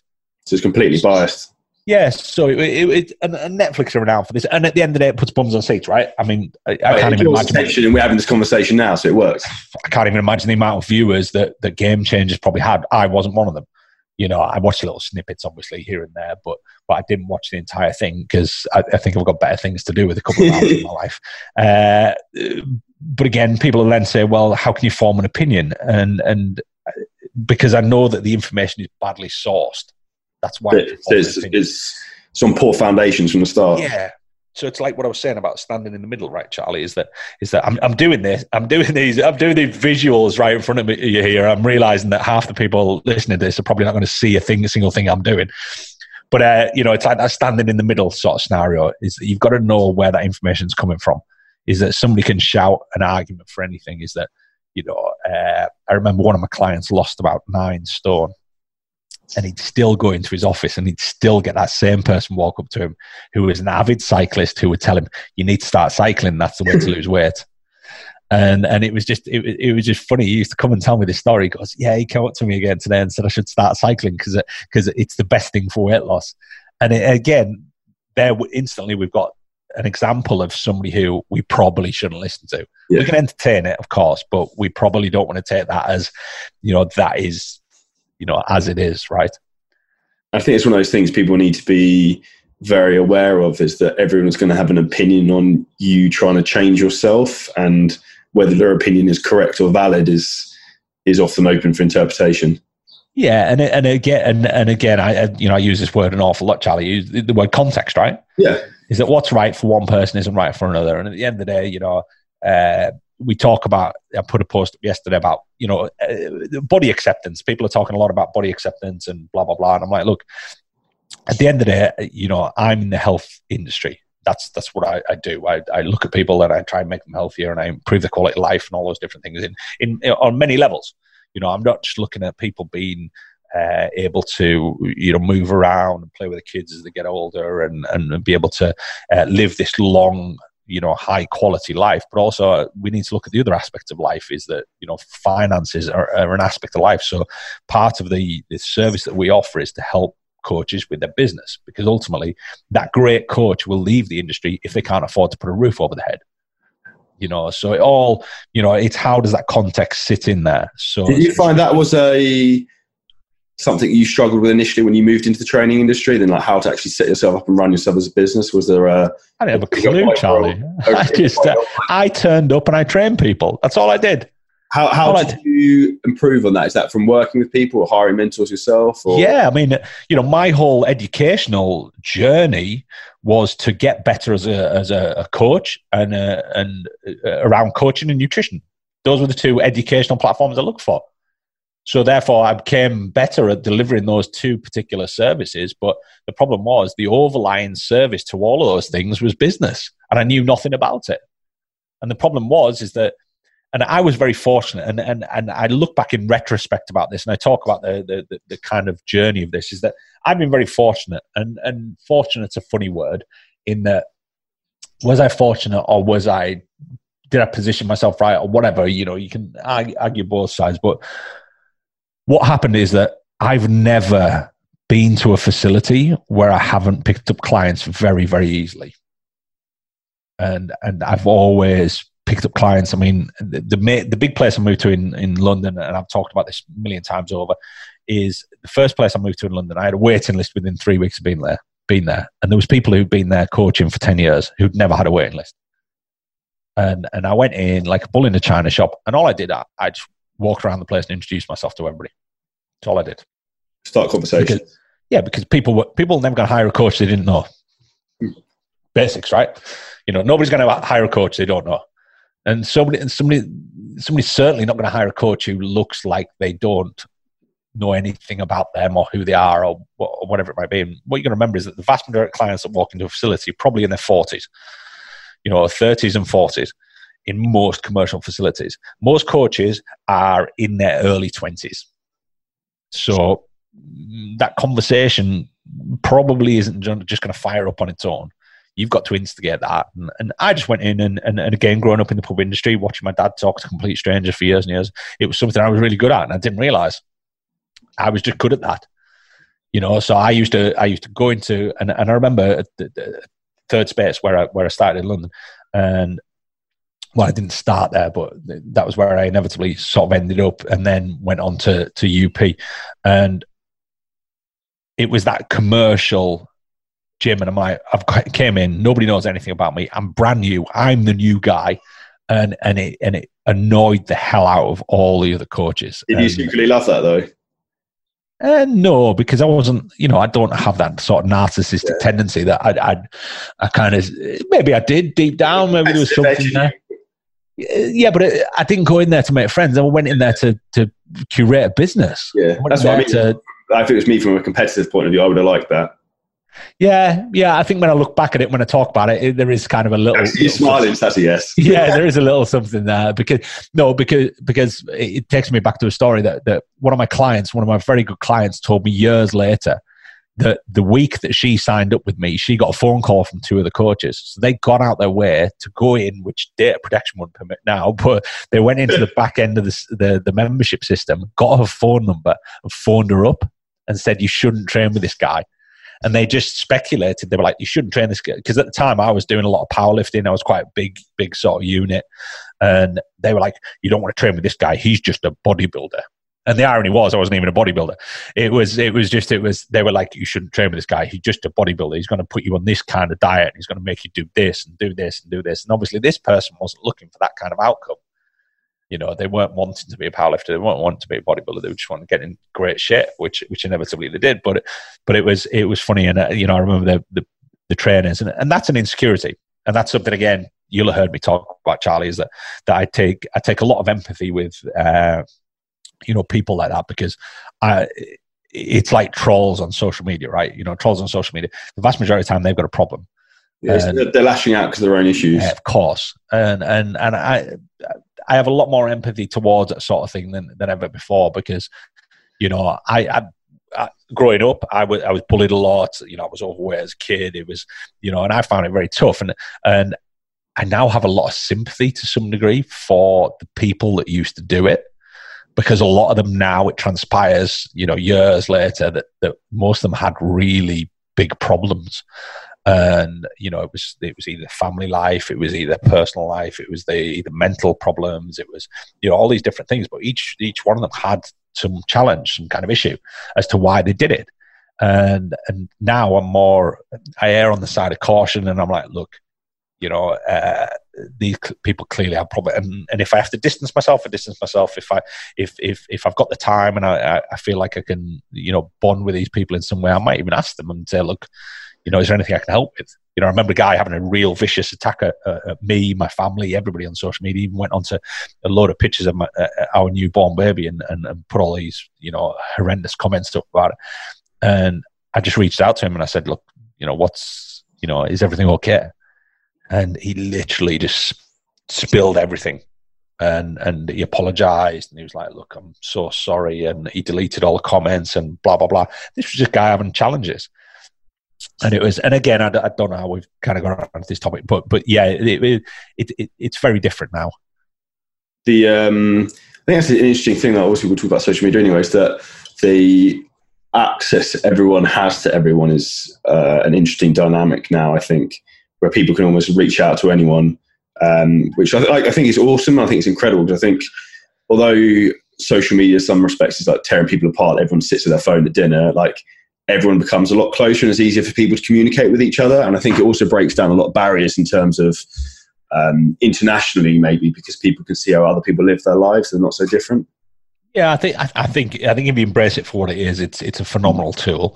So it's completely biased. Yes, so it, it, it and, and, Netflix are renowned for this, and at the end of the day, it puts bums on seats, right? I mean, I, I can't even imagine. Attention, and we're having this conversation now, so it works. I can't even imagine the amount of viewers that that Game Changers probably had. I wasn't one of them you know, I watched little snippets, obviously here and there, but but I didn't watch the entire thing because I, I, think I've got better things to do with a couple of hours in my life. Uh, but again, people will then say, "Well, how can you form an opinion?" And and uh, because I know that the information is badly sourced, that's why there's, there's some poor foundations from the start. Yeah, so it's like what I was saying about standing in the middle, right, Charlie? Is that is that I'm, I'm doing this, I'm doing these, I'm doing these visuals right in front of me here. I'm realizing that half the people listening to this are probably not going to see a thing, a single thing I'm doing. But uh, you know, it's like that standing in the middle sort of scenario. Is that you've got to know where that information is coming from. Is that somebody can shout an argument for anything? Is that you know? Uh, I remember one of my clients lost about nine stone and he'd still go into his office and he'd still get that same person walk up to him who was an avid cyclist who would tell him, "You need to start cycling. That's the way to lose weight." And and it was just it, it was just funny. He used to come and tell me this story. He goes, "Yeah, he came up to me again today and said I should start cycling because because it, it's the best thing for weight loss." And it, again, there instantly we've got an example of somebody who we probably shouldn't listen to. Yeah. We can entertain it, of course, but we probably don't want to take that as, you know, that is you know as it is right i think it's one of those things people need to be very aware of is that everyone's going to have an opinion on you trying to change yourself and whether their opinion is correct or valid is is often open for interpretation yeah, and and again, and, and again, I you know I use this word an awful lot, Charlie. Use the word context, right? Yeah, is that what's right for one person isn't right for another, and at the end of the day, you know, uh, we talk about i put a post yesterday about you know uh, body acceptance people are talking a lot about body acceptance and blah blah blah and i'm like look at the end of the day you know i'm in the health industry that's that's what I, I do. I, I, look at people and I try and make them healthier and I improve their quality of life and all those different things in, in, in on many levels. You know, I'm not just looking at people being uh, able to you know move around and play with the kids as they get older and and be able to uh, live this long you know high quality life but also uh, we need to look at the other aspects of life is that you know finances are, are an aspect of life. So part of the, the service that we offer is to help coaches with their business because ultimately that great coach will leave the industry if they can't afford to put a roof over their head. You know so it all you know it's how does that context sit in there? So did you find that was a something you struggled with initially when you moved into the training industry? Then, like how to actually set yourself up and run yourself as a business? Was there a? I didn't have a clue, Charlie. I just uh, I turned up and I trained people. That's all I did. How how all did you improve on that? Is that from working with people or hiring mentors yourself? Or? Yeah, I mean, you know, my whole educational journey was to get better as a as a, a coach and uh, and uh, around coaching and nutrition. Those were the two educational platforms I looked for. So therefore, I became better at delivering those two particular services. But the problem was the overlying service to all of those things was business, and I knew nothing about it. And the problem was is that, and I was very fortunate, and and and I look back in retrospect about this, and I talk about the the, the, the kind of journey of this. Is that I've been very fortunate, and and fortunate's a funny word in that was I fortunate or was I did I position myself right or whatever? You know, you can argue both sides, but what happened is that I've never been to a facility where I haven't picked up clients very, very easily. And and I've always picked up clients. I mean, the the, the big place I moved to in, in London, and I've talked about this a million times over, is the first place I moved to in London. I had a waiting list within three weeks of being there, being there, and there was people who'd been there coaching for ten years who'd never had a waiting list. And and I went in like a bull in a china shop, and all I did, I, I just walked around the place and introduced myself to everybody. That's all I did. Start conversation. Because, yeah, because people were, people never going to hire a coach they didn't know. Hmm. Basics, right? You know, nobody's going to hire a coach they don't know. And somebody, and somebody, somebody's certainly not going to hire a coach who looks like they don't know anything about them or who they are or, or whatever it might be. And what you're going to remember is that the vast majority of clients that walk into a facility are probably in their 40s, you know, 30s and 40s in most commercial facilities. Most coaches are in their early 20s. So that conversation probably isn't just going to fire up on its own. You've got to instigate that. And, and I just went in and, and, and, again, growing up in the pub industry, watching my dad talk to complete strangers for years and years, it was something I was really good at and I didn't realize. I was just good at that. You know, so I used to I used to go into and, and I remember the, the third space where I where I started in London and well, I didn't start there, but that was where I inevitably sort of ended up, and then went on to to UP, and it was that commercial gym, and I'm like, I've came in, nobody knows anything about me, I'm brand new, I'm the new guy, and and it and it annoyed the hell out of all the other coaches. Did you secretly love that though? Uh, no, because I wasn't, you know, I don't have that sort of narcissistic yeah. tendency that I, I, I kind of, maybe I did deep down, maybe there was something there. Uh, yeah, but it, I didn't go in there to make friends. I went in there to to curate a business. Yeah, that's what I mean. To, if it was me from a competitive point of view, I would have liked that. Yeah, yeah. I think when I look back at it, when I talk about it, it there is kind of a little. You're smiling. That's a yes. yeah, there is a little something there because no, because because it takes me back to a story that that one of my clients, one of my very good clients, told me years later that the week that she signed up with me, she got a phone call from two of the coaches. So they got out their way to go in, which data protection wouldn't permit now, but they went into the back end of the, the, the membership system, got her phone number, and phoned her up and said, You shouldn't train with this guy. And they just speculated. They were like, You shouldn't train this guy. Because at the time, I was doing a lot of powerlifting. I was quite a big, big sort of unit. And they were like, You don't want to train with this guy. He's just a bodybuilder. And the irony was, I wasn't even a bodybuilder. It was, it was just, it was. They were like, you shouldn't train with this guy. He's just a bodybuilder. He's going to put you on this kind of diet. he's going to make you do this and do this and do this. And obviously, this person wasn't looking for that kind of outcome. You know, they weren't wanting to be a powerlifter. They weren't wanting to be a bodybuilder. They just wanted to get in great shape, which, which inevitably they did. But, but it was, it was funny. And uh, you know, I remember the, the, the trainers, and, and that's an insecurity. And that's something again you'll have heard me talk about Charlie is that that I take I take a lot of empathy with uh, you know people like that because I, it's like trolls on social media, right? You know, trolls on social media. The vast majority of the time, they've got a problem, Yes, they're, they're lashing out because of their own issues. Yeah, of course, and and and I I have a lot more empathy towards that sort of thing than than ever before because you know I. I I, growing up, I was I was bullied a lot. You know, I was overweight as a kid. It was, you know, and I found it very tough. And and I now have a lot of sympathy to some degree for the people that used to do it, because a lot of them now it transpires, you know, years later that that most of them had really big problems. And you know it was it was either family life it was either personal life it was the either mental problems it was you know all these different things. But each each one of them had some challenge some kind of issue as to why they did it. And and now i'm more i err on the side of caution and i'm like look you know uh, these people clearly have problems and, and if i have to distance myself i distance myself if i if if if i've got the time and i i feel like i can you know bond with these people in some way i might even ask them and say look you know, is there anything I can help with? You know, I remember a guy having a real vicious attack at, at me, my family, everybody on social media. Even went onto a load of pictures of my, uh, our newborn baby and, and, and put all these, you know, horrendous comments up about it. And I just reached out to him and I said, look, you know, what's, you know, is everything okay? And he literally just spilled everything and and he apologized and he was like look i'm so sorry and he deleted all the comments and blah blah blah. This was just a guy having challenges. And it was and again I, I, don't know how we've kind of gone on to this topic but but yeah it, it, it, it's very different now. The um i think that's an interesting thing that obviously we'll talk about social media anyway is that the access everyone has to everyone is uh, an interesting dynamic now i think where people can almost reach out to anyone um, which I, I think is awesome i think it's incredible i think although social media in some respects is like tearing people apart everyone sits with their phone at dinner like everyone becomes a lot closer and it's easier for people to communicate with each other. And I think it also breaks down a lot of barriers in terms of um, internationally, maybe because people can see how other people live their lives. They're not so different. Yeah, I think I, think I think if you embrace it for what it is, it's it's a phenomenal tool.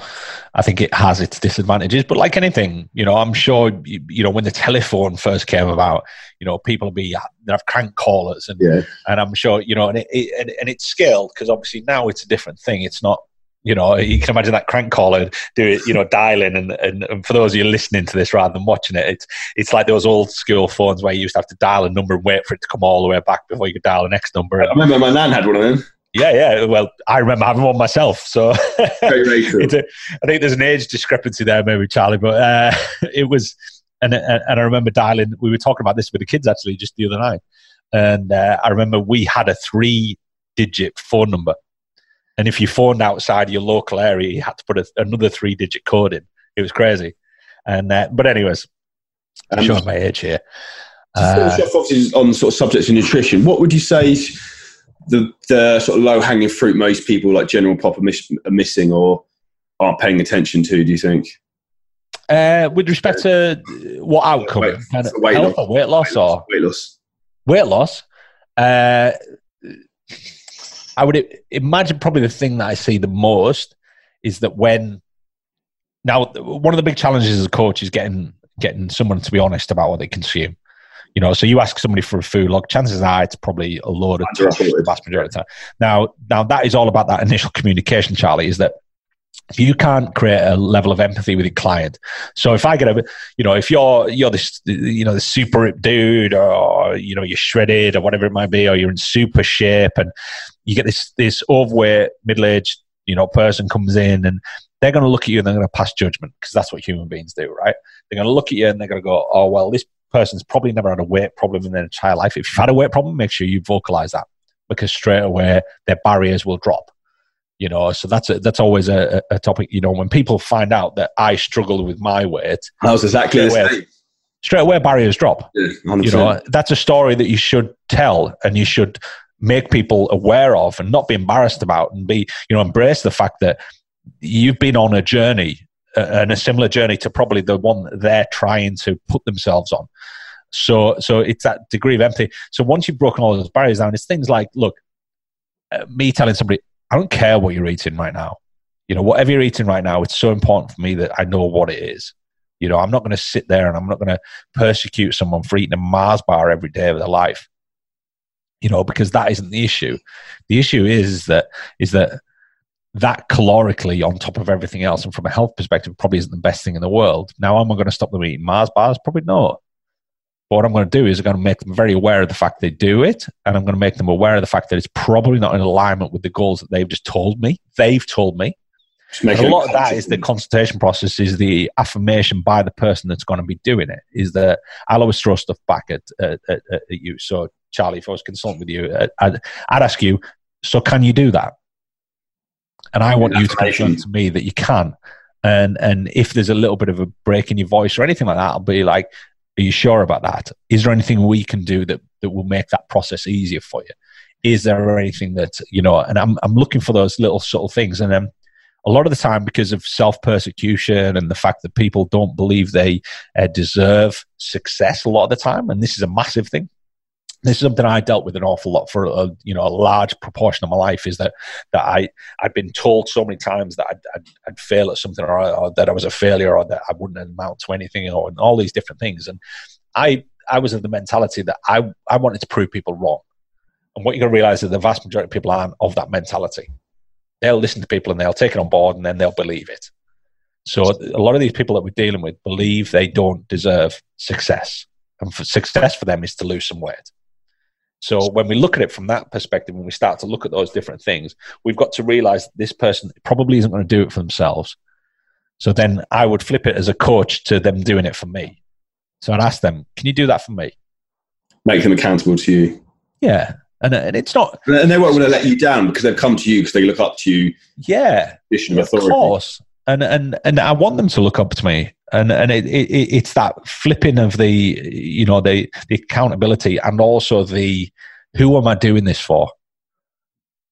I think it has its disadvantages, but like anything, you know, I'm sure you, you know when the telephone first came about, you know, people be they have crank callers, and yeah. and I'm sure you know, and it, it and, and it's scaled because obviously now it's a different thing. It's not you know, you can imagine that crank caller do it, you know, dialing. And, and, and, for those of you listening to this rather than watching it, it's it's like those old school phones where you used to have to dial a number and wait for it to come all the way back before you could dial the next number. I remember my nan had one of them. Yeah, yeah. Well, I remember having one myself. So true. a, I think there's an age discrepancy there, maybe Charlie, but uh, it was. And, and I remember dialing. We were talking about this with the kids actually just the other night, and uh, I remember we had a three-digit phone number and if you phoned outside your local area, you had to put a, another three digit code in. It was crazy. And uh, but anyways, I'm um, showing my age here. Uh, obviously on sort of subjects of nutrition, what would you say the the sort of low hanging fruit most people like general pop are, miss, are, missing or aren't paying attention to? Do you think? Uh, with respect to what outcome? Weight, kind of weight health loss. or weight loss weight or weight loss? Weight loss. Uh, I would imagine probably the thing that I see the most is that when now one of the big challenges as a coach is getting getting someone to be honest about what they consume. You know, so you ask somebody for a food log, chances are it's probably a load of trash the vast majority of the time. Now, now that is all about that initial communication, Charlie. Is that if you can't create a level of empathy with your client so if i get a you know if you're you're this you know the super dude or you know you're shredded or whatever it might be or you're in super shape and you get this this overweight middle-aged you know person comes in and they're going to look at you and they're going to pass judgment because that's what human beings do right they're going to look at you and they're going to go oh well this person's probably never had a weight problem in their entire life. If you've had a weight problem make sure you vocalize that because straight away their barriers will drop you know? So that's a, that's always a, a, topic you know? When people find out that i struggle with my weight that was exactly straight away, straight away barriers drop. Yeah, you know that's a story that you should tell and you should make people aware of and not be embarrassed about and be you know embrace the fact that you've been on a journey and a similar journey to probably the one they're trying to put themselves on so so it's that degree of empathy so once you've broken all those barriers down it's things like look uh, me telling somebody I don't care what you're eating right now. You know, whatever you're eating right now, it's so important for me that I know what it is. You know, I'm not going to sit there and I'm not going to persecute someone for eating a Mars bar every day of their life. You know, because that isn't the issue. The issue is that is that that calorically on top of everything else and from a health perspective probably isn't the best thing in the world. Now, am I going to stop them eating Mars bars? Probably not. But what I'm going to do is I'm going to make them very aware of the fact they do it, and I'm going to make them aware of the fact that it's probably not in alignment with the goals that they've just told me. They've told me. a lot of that is the consultation process, is the affirmation by the person that's going to be doing it. Is that I'll always throw stuff back at, at, at, at you. So, Charlie, if I was consulting with you, I'd, I'd ask you, so can you do that? And I want you to confirm to me that you can. And and if there's a little bit of a break in your voice or anything like that, I'll be like, "Are you sure about that? Is there anything we can do that that will make that process easier for you? Is there anything that you know?" And I'm I'm looking for those little subtle things, and then. a lot of the time, because of self persecution and the fact that people don't believe they uh, deserve success, a lot of the time, and this is a massive thing this is something I dealt with an awful lot for a you know a large proportion of my life is that that I I'd been told so many times that I'd, I'd, I'd fail at something or, or, that I was a failure or that I wouldn't amount to anything or and all these different things. And I I was of the mentality that I I wanted to prove people wrong. And what you're going to realize is the vast majority of people aren't of that mentality. They'll listen to people and they'll take it on board and then they'll believe it. So a lot of these people that we're dealing with believe they don't deserve success. And for success for them is to lose some weight so when we look at it from that perspective, when we start to look at those different things, we've got to realize this person probably isn't going to do it for themselves. So then I would flip it as a coach to them doing it for me. So I'd ask them, "Can you do that for me?" Make them accountable to you. Yeah, and and it's not, and they won't want to let you down because they've come to you because they look up to you. Yeah, position of authority. Of course, and and and I want them to look up to me and and it, it, it's that flipping of the you know the the accountability and also the who am I doing this for?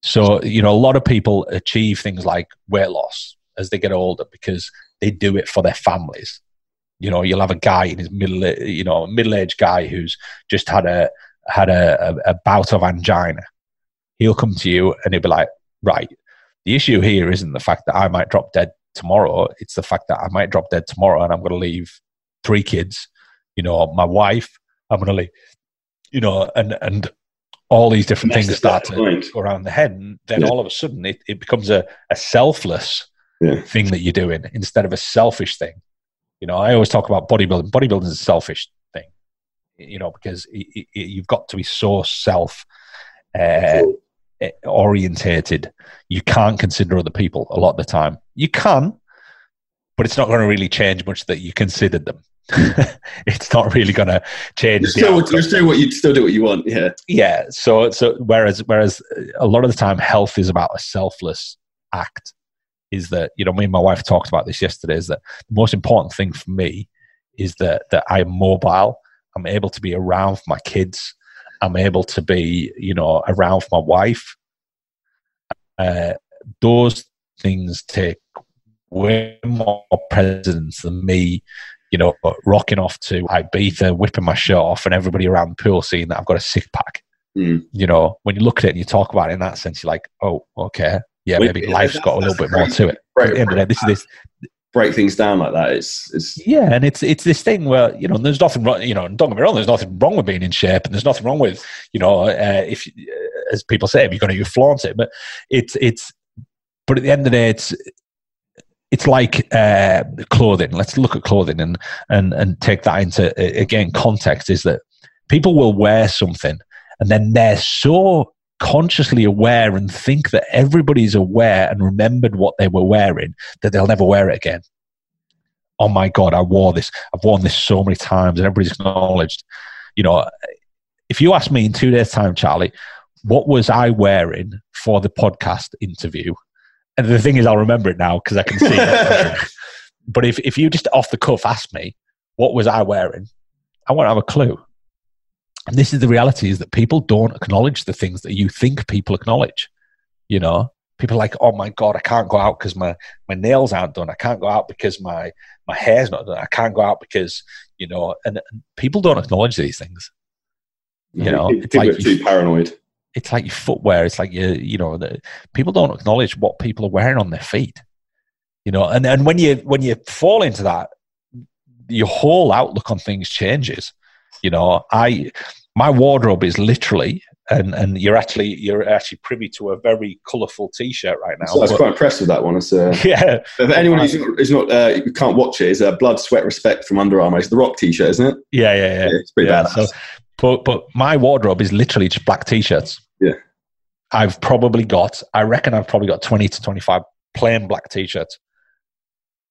So you know a lot of people achieve things like weight loss as they get older because they do it for their families. You know, you'll have a guy in his middle, you know, middle aged guy who's just had a had a, a, a bout of angina. He'll come to you and he'll be like, right. The issue here isn't the fact that I might drop dead tomorrow. It's the fact that I might drop dead tomorrow and I'm going to leave three kids, you know, my wife, I'm going to leave, you know, and, and all these different things start to point. go around the head. And then yeah. all of a sudden it, it becomes a, a selfless yeah. thing that you're doing instead of a selfish thing. You know, I always talk about bodybuilding. Bodybuilding is a selfish thing, you know, because it, it, you've got to be so self uh, Eh, orientated, you can't consider other people a lot of the time. You can, but it's not going to really change much that you considered them. it's not really going to change. You still, you still what you still do what you want. Yeah, yeah. So, so whereas whereas a lot of the time, health is about a selfless act. Is that you know me and my wife talked about this yesterday? Is that the most important thing for me is that that I'm mobile. I'm able to be around for my kids. I'm able to be, you know, around for my wife. Uh, those things take way more presence than me, you know, rocking off to Ibiza, whipping my shirt off, and everybody around the pool seeing that I've got a six pack. Mm. You know, when you look at it and you talk about it in that sense, you're like, oh, okay, yeah, maybe life's got a little bit more to it. Right, at the end of the day, this is this break things down like that. It's, it's yeah, and it's it's this thing where you know there's nothing wrong. You know, don't get me wrong. There's nothing wrong with being in shape, and there's nothing wrong with you know uh, if uh, as people say if you're going to you flaunt it. But it's it's but at the end of the day, it's it's like uh, clothing. Let's look at clothing and and and take that into again context. Is that people will wear something and then they're so consciously aware and think that everybody's aware and remembered what they were wearing, that they'll never wear it again. Oh my God, I wore this. I've worn this so many times and everybody's acknowledged. You know, if you ask me in two days' time, Charlie, what was I wearing for the podcast interview? And the thing is, I'll remember it now because I can see it. but if, if you just off the cuff ask me, what was I wearing? I won't have a clue. And this is the reality is that people don't acknowledge the things that you think people acknowledge. You know, people are like, oh my God, I can't go out because my, my nails aren't done. I can't go out because my, my hair's not done. I can't go out because, you know, and, and people don't acknowledge these things. You know, people it's like too paranoid. It's like your footwear. It's like you, you know, the, people don't acknowledge what people are wearing on their feet. You know, and, and when you when you fall into that, your whole outlook on things changes. You know, I my wardrobe is literally and and you're actually you're actually privy to a very colourful T-shirt right now. So I was quite impressed with that one. It's, uh, yeah, if anyone who's not, who's not uh, can't watch it, it's uh, Blood, Sweat, Respect from Under Armour. It's the Rock T-shirt, isn't it? yeah, yeah, yeah. it's pretty Yeah, badass. so- But but my wardrobe is literally just black T-shirts. Yeah. I've probably got. I reckon I've probably got twenty to twenty-five plain black T-shirts,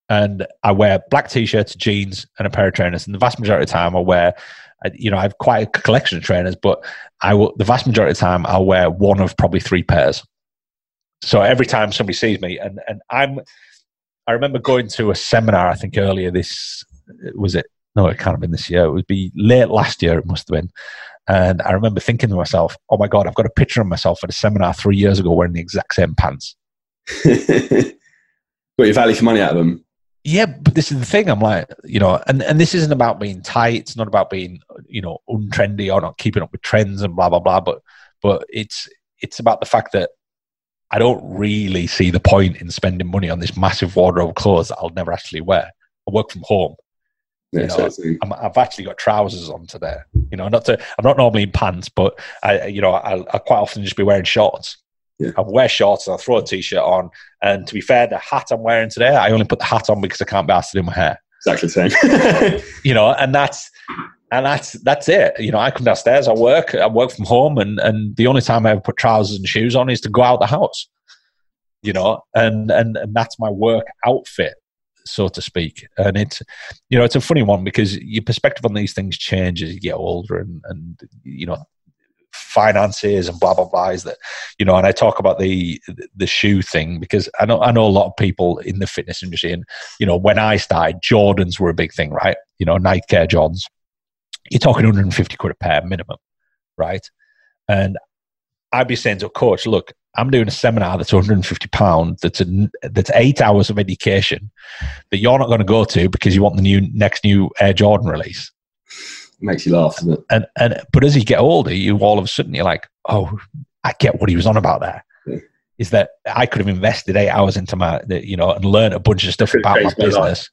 and I wear black T-shirts, jeans, and a pair of trainers. And the vast majority of the time, I wear. You know, I have quite a collection of trainers, but I will. The vast majority of the time, I'll wear one of probably three pairs. So every time somebody sees me, and and I'm, I remember going to a seminar. I think earlier this was it. No, it can't have been this year. It would be late last year. It must have been. And I remember thinking to myself, "Oh my god, I've got a picture of myself at a seminar three years ago wearing the exact same pants." Got your value for money out of them. Yeah, but this is the thing. I'm like, you know, and, and this isn't about being tight. It's not about being, you know, untrendy or not keeping up with trends and blah blah blah. But but it's it's about the fact that I don't really see the point in spending money on this massive wardrobe of clothes that I'll never actually wear. I work from home. Yeah, You know, so I'm, I've actually got trousers on today. You know, not to. I'm not normally in pants, but I, you know, I, I quite often just be wearing shorts. Yeah. I wear shorts and I throw a t-shirt on. And to be fair, the hat I'm wearing today, I only put the hat on because I can't be asked to do my hair. exactly the same. You know, and that's and that's that's it. You know, I come downstairs, I work, I work from home, and and the only time I ever put trousers and shoes on is to go out the house. You know, and and and that's my work outfit, so to speak. And it's you know, it's a funny one because your perspective on these things changes as you get older, and and you know, finances and blah blah blah is that you know and i talk about the the shoe thing because i know i know a lot of people in the fitness industry and you know when i started jordans were a big thing right? You know nike air jordans. You're talking 150 quid a pair minimum right? And i'd be saying to a coach look i'm doing a seminar that's 150 pound that's a, that's eight hours of education that you're not going to go to because you want the new next new air jordan release It Makes you laugh, doesn't it? and and but as you get older, you all of a sudden you're like, oh, I get what he was on about there. Yeah. Is that I could have invested eight hours into my, you know, and learned a bunch of stuff about my business,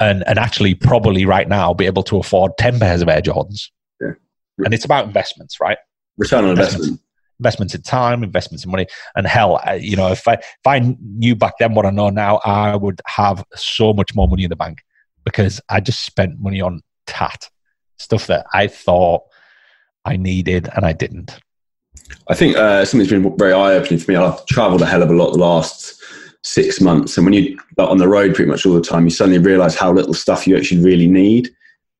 and and actually probably right now be able to afford ten pairs of Air Jordans. Yeah. And it's about investments, right? Return on investment. Investments in time, investments in money, and hell, you know, if I if I knew back then what I know now, I would have so much more money in the bank because I just spent money on tat stuff that I thought I needed and I didn't. I think uh, something's been very eye opening for me. I've travelled a hell of a lot the last six months, and when you are on the road pretty much all the time, you suddenly realise how little stuff you actually really need,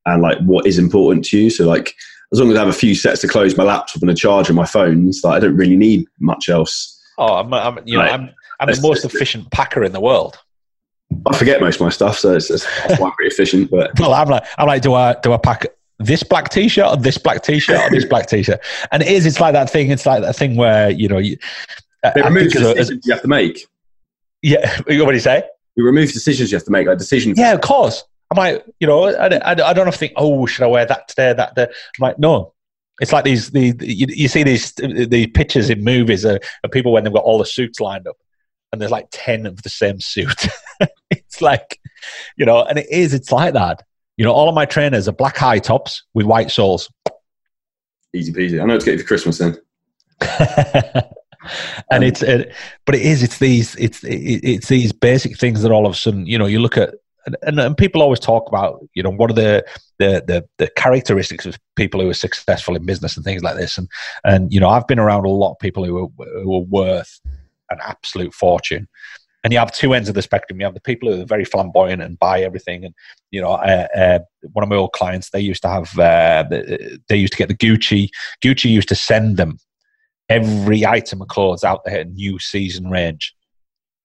and like what is important to you. So like, as long as I have a few sets to close my laptop and a charger, my phones, like I don't really need much else. Oh, I'm, I'm you know. I'm, I'm the most efficient packer in the world. I forget most of my stuff, so it's, it's that's why I'm pretty efficient. But Well, I'm like, I'm like, do I do I pack this black t-shirt or this black t-shirt or this black t-shirt? And it is, it's like that thing. It's like that thing where you know, you, it removes think as decisions you have to make. yeah. What do you say? It removes decisions you have to make, like decisions. Yeah, of course. I'm like, you know, I, I, I don't have to think, oh, should I wear that today, that day? I'm like, no. It's like these, the, you, you see these the pictures in movies of, of people when they've got all the suits lined up and there's like 10 of the same suit. it's like, you know, and it is, it's like that. You know, all of my trainers are black high tops with white soles. Easy peasy. I know it's get you for Christmas then. and Um, it's it, but it is it's these it's it, it's these basic things that all of a sudden you know you look at and, and, and people always talk about you know what are the, the the the characteristics of people who are successful in business and things like this and and you know I've been around a lot of people who are, who are worth an absolute fortune and you have two ends of the spectrum you have the people who are very flamboyant and buy everything and you know uh, uh, one of my old clients they used to have uh, they used to get the Gucci Gucci used to send them every item of clothes out there, new season range.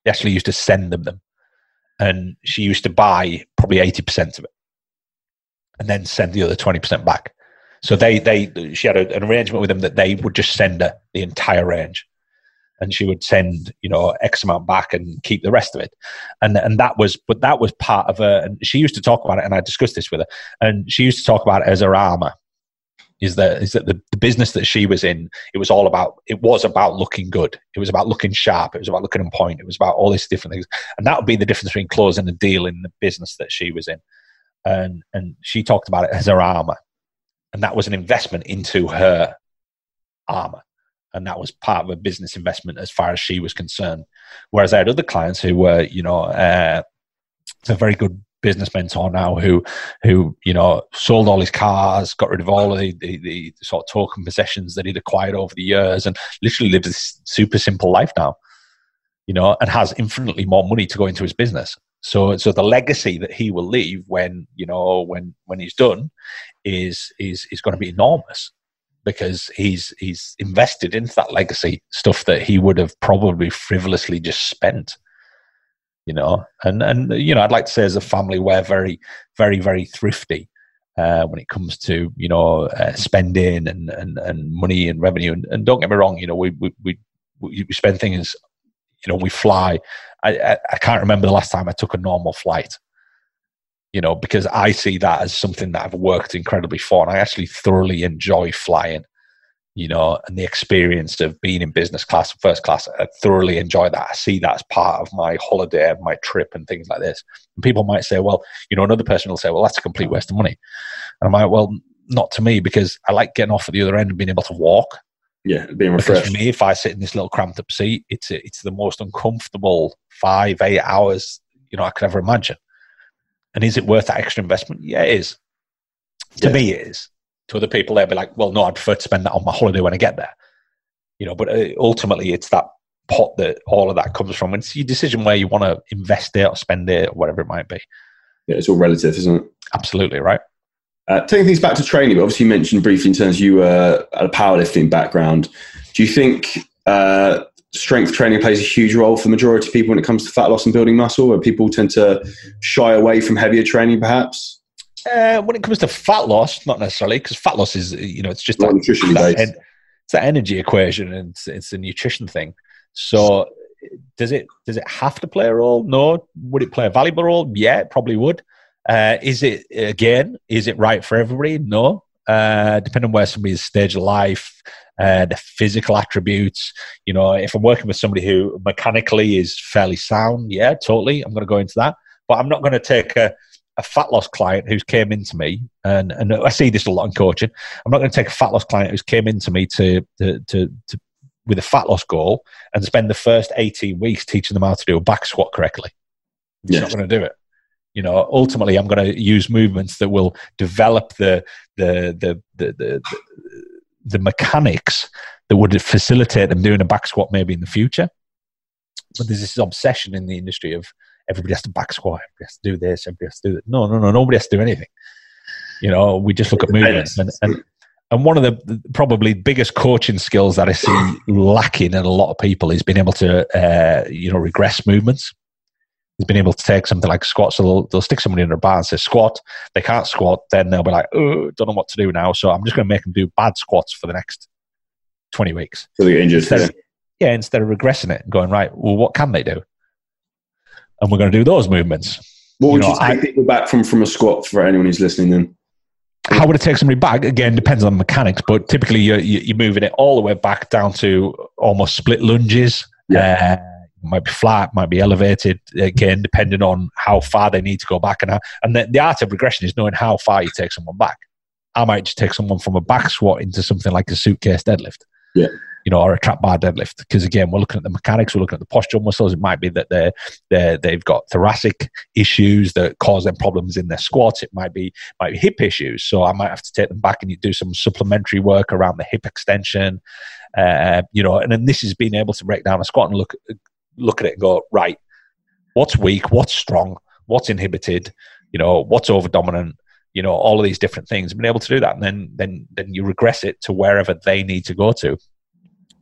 They actually used to send them them. And she used to buy probably 80% of it and then send the other 20% back. So they, they, she had a, an arrangement with them that they would just send her the entire range. And she would send, you know, X amount back and keep the rest of it. And, and that was, but that was part of her. And she used to talk about it. And I discussed this with her. And she used to talk about it as her armor is that is that the, the business that she was in it was all about it was about looking good. It was about looking sharp. It was about looking on point. It was about all these different things. And that would be the difference between closing a deal in the business that she was in. And and she talked about it as her armor. And that was an investment into her armor. And that was part of a business investment as far as she was concerned. Whereas I had other clients who were, you know, uh, a very good business mentor now who who you know sold all his cars got rid of all of the, the, the, sort of token possessions that he'd acquired over the years and literally lives this super simple life now you know and has infinitely more money to go into his business. So so the legacy that he will leave when you know when when he's done is is is going to be enormous because he's he's invested into that legacy stuff that he would have probably frivolously just spent you know? And and you know i'd like to say as a family we're very very very thrifty uh, when it comes to you know uh, spending and, and and money and revenue. And, and don't get me wrong you know we we we, we spend things you know we fly. I, I, I can't remember the last time i took a normal flight you know because i see that as something that i've worked incredibly for and i actually thoroughly enjoy flying you know, and the experience of being in business class and first class. I thoroughly enjoy that. I see that as part of my holiday my trip and things like this. And people might say, well, you know, another person will say, well, that's a complete waste of money. And I'm like, well, not to me because I like getting off at the other end and being able to walk. Yeah, being refreshed. Because for me, if I sit in this little cramped up seat, it's it's the most uncomfortable five, eight hours you know I could ever imagine. And is it worth that extra investment? Yeah, it is. To yeah. me, it is to other people, they'll be like, well, no, I'd prefer to spend that on my holiday when I get there. You know, but uh, ultimately, it's that pot that all of that comes from. It's your decision where you want to invest it or spend it or whatever it might be. Yeah, it's all relative, isn't it? Absolutely, right. Uh, taking things back to training, but obviously you mentioned briefly in terms of you were uh, a powerlifting background. Do you think uh, strength training plays a huge role for the majority of people when it comes to fat loss and building muscle, where people tend to shy away from heavier training, perhaps? Uh, when it comes to fat loss, not necessarily, because fat loss is you know it's just that, that en- it's that energy equation and it's, it's a nutrition thing. So does it does it have to play a role? No. Would it play a valuable role? Yeah, it probably would. Uh, is it again? Is it right for everybody? No. Uh, depending on where somebody's stage of life, uh, the physical attributes. You know, if I'm working with somebody who mechanically is fairly sound, yeah, totally, I'm going to go into that. But I'm not going to take a a fat loss client who's came into me, and, and I see this a lot in coaching. I'm not going to take a fat loss client who's came into me to, to, to, to with a fat loss goal and spend the first 18 weeks teaching them how to do a back squat correctly. It's yes. not going to do it. You know, ultimately, I'm going to use movements that will develop the the the the, the, the, the mechanics that would facilitate them doing a back squat maybe in the future. But there's this obsession in the industry of everybody has to back squat, everybody has to do this, everybody has to do that. No, no, no, nobody has to do anything. You know, we just look at movements and, and and one of the probably biggest coaching skills that I see lacking in a lot of people is being able to, uh, you know, regress movements. Is been able to take something like squat. So they'll, they'll stick somebody in their bar and say squat. They can't squat. Then they'll be like, oh, don't know what to do now. So I'm just going to make them do bad squats for the next 20 weeks. So they get injured. Instead of, yeah, instead of regressing it and going, right, well, what can they do? And we're going to do those movements. What would you, know, you take I, people back from from a squat for anyone who's listening? Then how would it take somebody back? Again, depends on the mechanics, but typically you're, you're moving it all the way back down to almost split lunges. Yeah. Uh, might be flat, might be elevated. Again, depending on how far they need to go back, and how, and the, the art of regression is knowing how far you take someone back. I might just take someone from a back squat into something like a suitcase deadlift. Yeah you know, or a trap bar deadlift. Because again, we're looking at the mechanics, we're looking at the postural muscles. It might be that they're, they're they've got thoracic issues that cause them problems in their squat. It might be might be hip issues. So I might have to take them back and you do some supplementary work around the hip extension. Uh, you know, and then this is being able to break down a squat and look look at it and go right. What's weak? What's strong? What's inhibited? You know, what's over dominant? You know all of these different things being able to do that and then then then you regress it to wherever they need to go to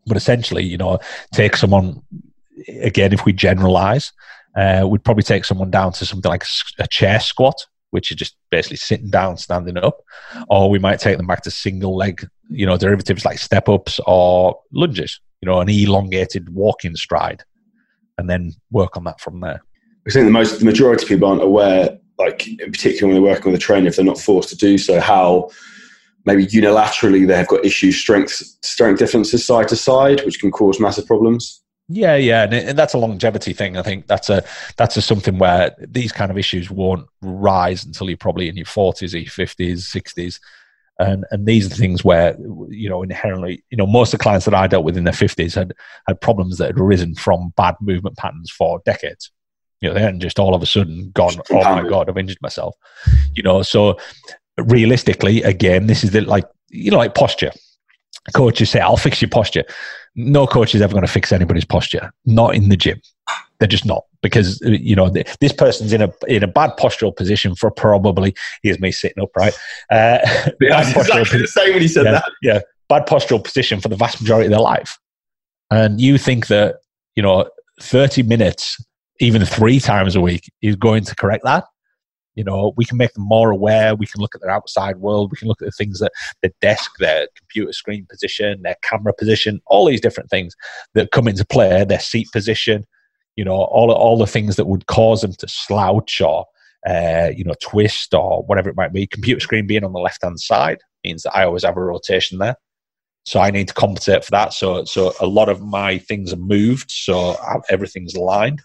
but essentially, you know, take someone again. If we generalize, uh, we'd probably take someone down to something like a chair squat, which is just basically sitting down, standing up, or we might take them back to single leg, you know, derivatives like step ups or lunges, you know, an elongated walking stride, and then work on that from there. I think the most, the majority of people aren't aware, like particularly when they're working with a trainer, if they're not forced to do so, how maybe unilaterally they've got issues strength strength differences side to side, which can cause massive problems. Yeah, yeah, and, and that's a longevity thing. I think that's a that's a something where these kind of issues won't rise until you're probably in your forties, your fifties, sixties, And and these are things where you know inherently, you know, most of the clients that I dealt with in their fifties had had problems that had arisen from bad movement patterns for decades. You know, they hadn't just all of a sudden gone, oh my god, I've injured myself. You know, so realistically, again, this is the like you know like posture. Coaches say, "I'll fix your posture." No coach is ever going to fix anybody's posture. Not in the gym. They're just not because you know this person's in a in a bad postural position for probably here's me sitting up right. Uh, yeah, exactly the same when he said yeah, that. Yeah, bad postural position for the vast majority of their life, and you think that you know thirty minutes, even three times a week, is going to correct that. You know, we can make them more aware. We can look at their outside world. We can look at the things that their desk, their computer screen position, their camera position, all these different things that come into play, their seat position, you know, all, all the things that would cause them to slouch or, uh, you know, twist or whatever it might be. Computer screen being on the left hand side means that I always have a rotation there. So I need to compensate for that. So, so a lot of my things are moved, so everything's aligned,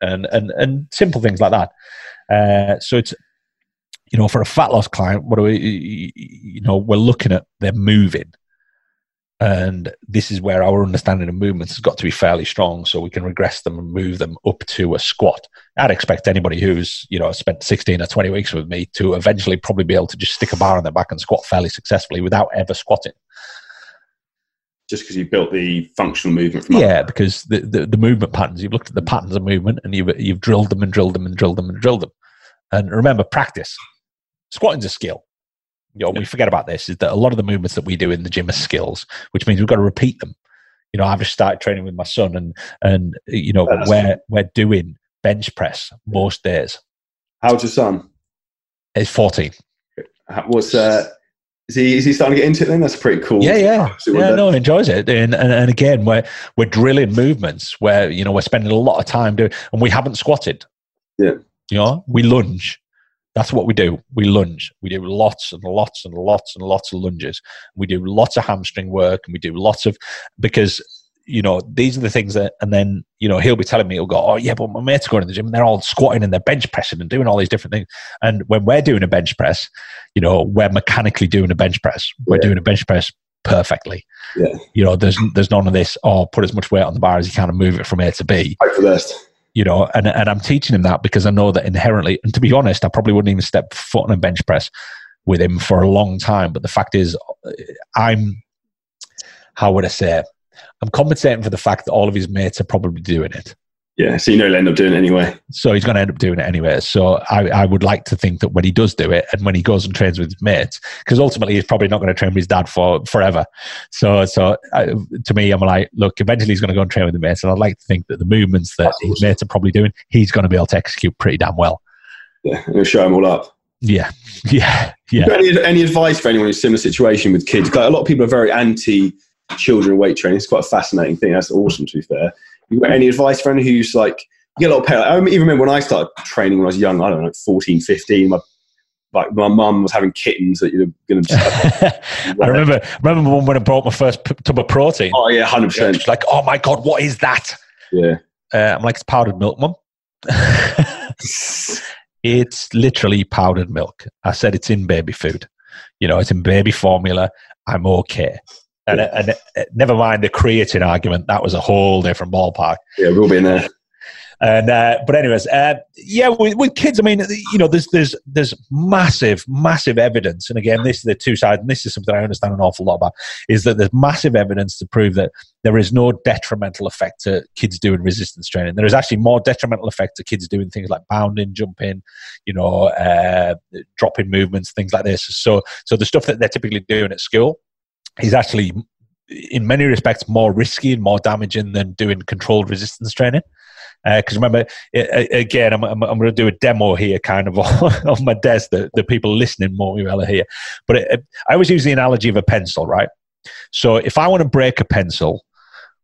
and and and simple things like that. Uh, so it's you know for a fat loss client, what do we you know we're looking at they're moving, and this is where our understanding of movements has got to be fairly strong, so we can regress them and move them up to a squat. I'd expect anybody who's you know spent sixteen or twenty weeks with me to eventually probably be able to just stick a bar on their back and squat fairly successfully without ever squatting just because you built the functional movement from yeah because the, the, the, movement patterns you've looked at the patterns of movement and you've, you've drilled them and drilled them and drilled them and drilled them. And remember practice. Squatting's a skill. You know yeah. we forget about this is that a lot of the movements that we do in the gym are skills which means we've got to repeat them. You know i've just started training with my son and and you know That's we're we're doing bench press most days. How's your son? He's 14 what's uh is he is he starting to get into it then? That's pretty cool. Yeah, yeah, yeah. No, he enjoys it, and, and and again, we're we're drilling movements where you know we're spending a lot of time doing, and we haven't squatted. Yeah, you know, we lunge. That's what we do. We lunge. We do lots and lots and lots and lots of lunges. We do lots of hamstring work, and we do lots of because you know, these are the things that, and then, you know, he'll be telling me, he'll go, oh, yeah, but my mates are going to the gym and they're all squatting and they're bench pressing and doing all these different things. And when we're doing a bench press, you know, we're mechanically doing a bench press. We're yeah. doing a bench press perfectly. Yeah. You know, there's there's none of this, oh, put as much weight on the bar as you can and move it from A to B. Hope for best. You know, and, and I'm teaching him that because I know that inherently, and to be honest, I probably wouldn't even step foot on a bench press with him for a long time. But the fact is, I'm, how would I say, I'm compensating for the fact that all of his mates are probably doing it. Yeah, so you know he'll end up doing it anyway. So he's going to end up doing it anyway. So I, I would like to think that when he does do it and when he goes and trains with his mates, because ultimately he's probably not going to train with his dad for forever. So so I, to me, I'm like, look, eventually he's going to go and train with the mates, and I'd like to think that the movements that That's his mates are probably doing, he's going to be able to execute pretty damn well. Yeah, and he'll show them all up. Yeah, yeah, yeah. Any, any advice for anyone in a similar situation with kids? Like a lot of people are very anti children weight training. It's quite a fascinating thing. That's awesome, to be fair. You got any advice for anyone who's like, you get a lot of pay? I even remember when I started training when I was young, I don't know, 14, 15, my like my mum was having kittens that you're going to. I remember remember when I brought my first p- tub of protein. Oh yeah, hundred percent. Like, oh my god, what is that? Yeah, uh, I'm like, it's powdered milk, mum. it's literally powdered milk. I said it's in baby food. You know, it's in baby formula. I'm okay. And, yeah. and, and, never mind the creatine argument, that was a whole different ballpark. Yeah, we'll be in there. And uh, but anyways, uh, yeah, with, with, kids, I mean, you know, there's there's there's massive, massive evidence, and again, this is the two sides, and this is something I understand an awful lot about, is that there's massive evidence to prove that there is no detrimental effect to kids doing resistance training. There is actually more detrimental effect to kids doing things like bounding, jumping, you know, uh, dropping movements, things like this. So, so the stuff that they're typically doing at school is actually in many respects more risky and more damaging than doing controlled resistance training. Because uh, remember, it, again, I'm, I'm, I'm, going to do a demo here, kind of on my desk that the people listening more well here. But it, I always use the analogy of a pencil, right? So if I want to break a pencil,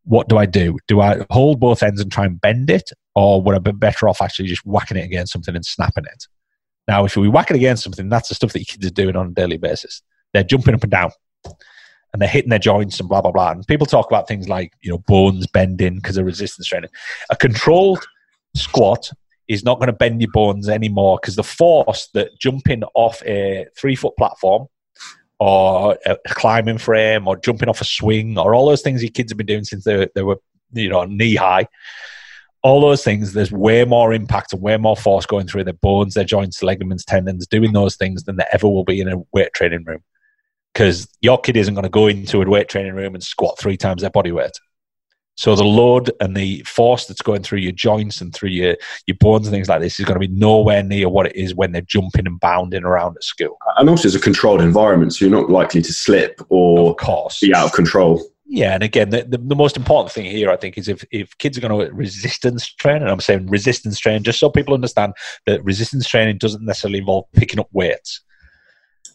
what do I do? Do I hold both ends and try and bend it, or would I be better off actually just whacking it against something and snapping it? Now, if we whack it against something, that's the stuff that your kids are doing on a daily basis. They're jumping up and down and they're hitting their joints and blah blah blah. And people talk about things like you know bones bending because of resistance training. A controlled squat is not going to bend your bones anymore because the force that jumping off a three foot platform or a climbing frame or jumping off a swing or all those things your kids have been doing since they, they were you know knee high all those things there's way more impact and way more force going through their bones their joints ligaments tendons doing those things than there ever will be in a weight training room because your kid isn't going to go into a weight training room and squat three times their body weight so the load and the force that's going through your joints and through your, your bones and things like this is going to be nowhere near what it is when they're jumping and bounding around at school. And also, it's a controlled environment, so you're not likely to slip or of course. be out of control. Yeah, and again, the, the, the, most important thing here, I think, is if, if kids are going to resistance train, and I'm saying resistance training, just so people understand that resistance training doesn't necessarily involve picking up weights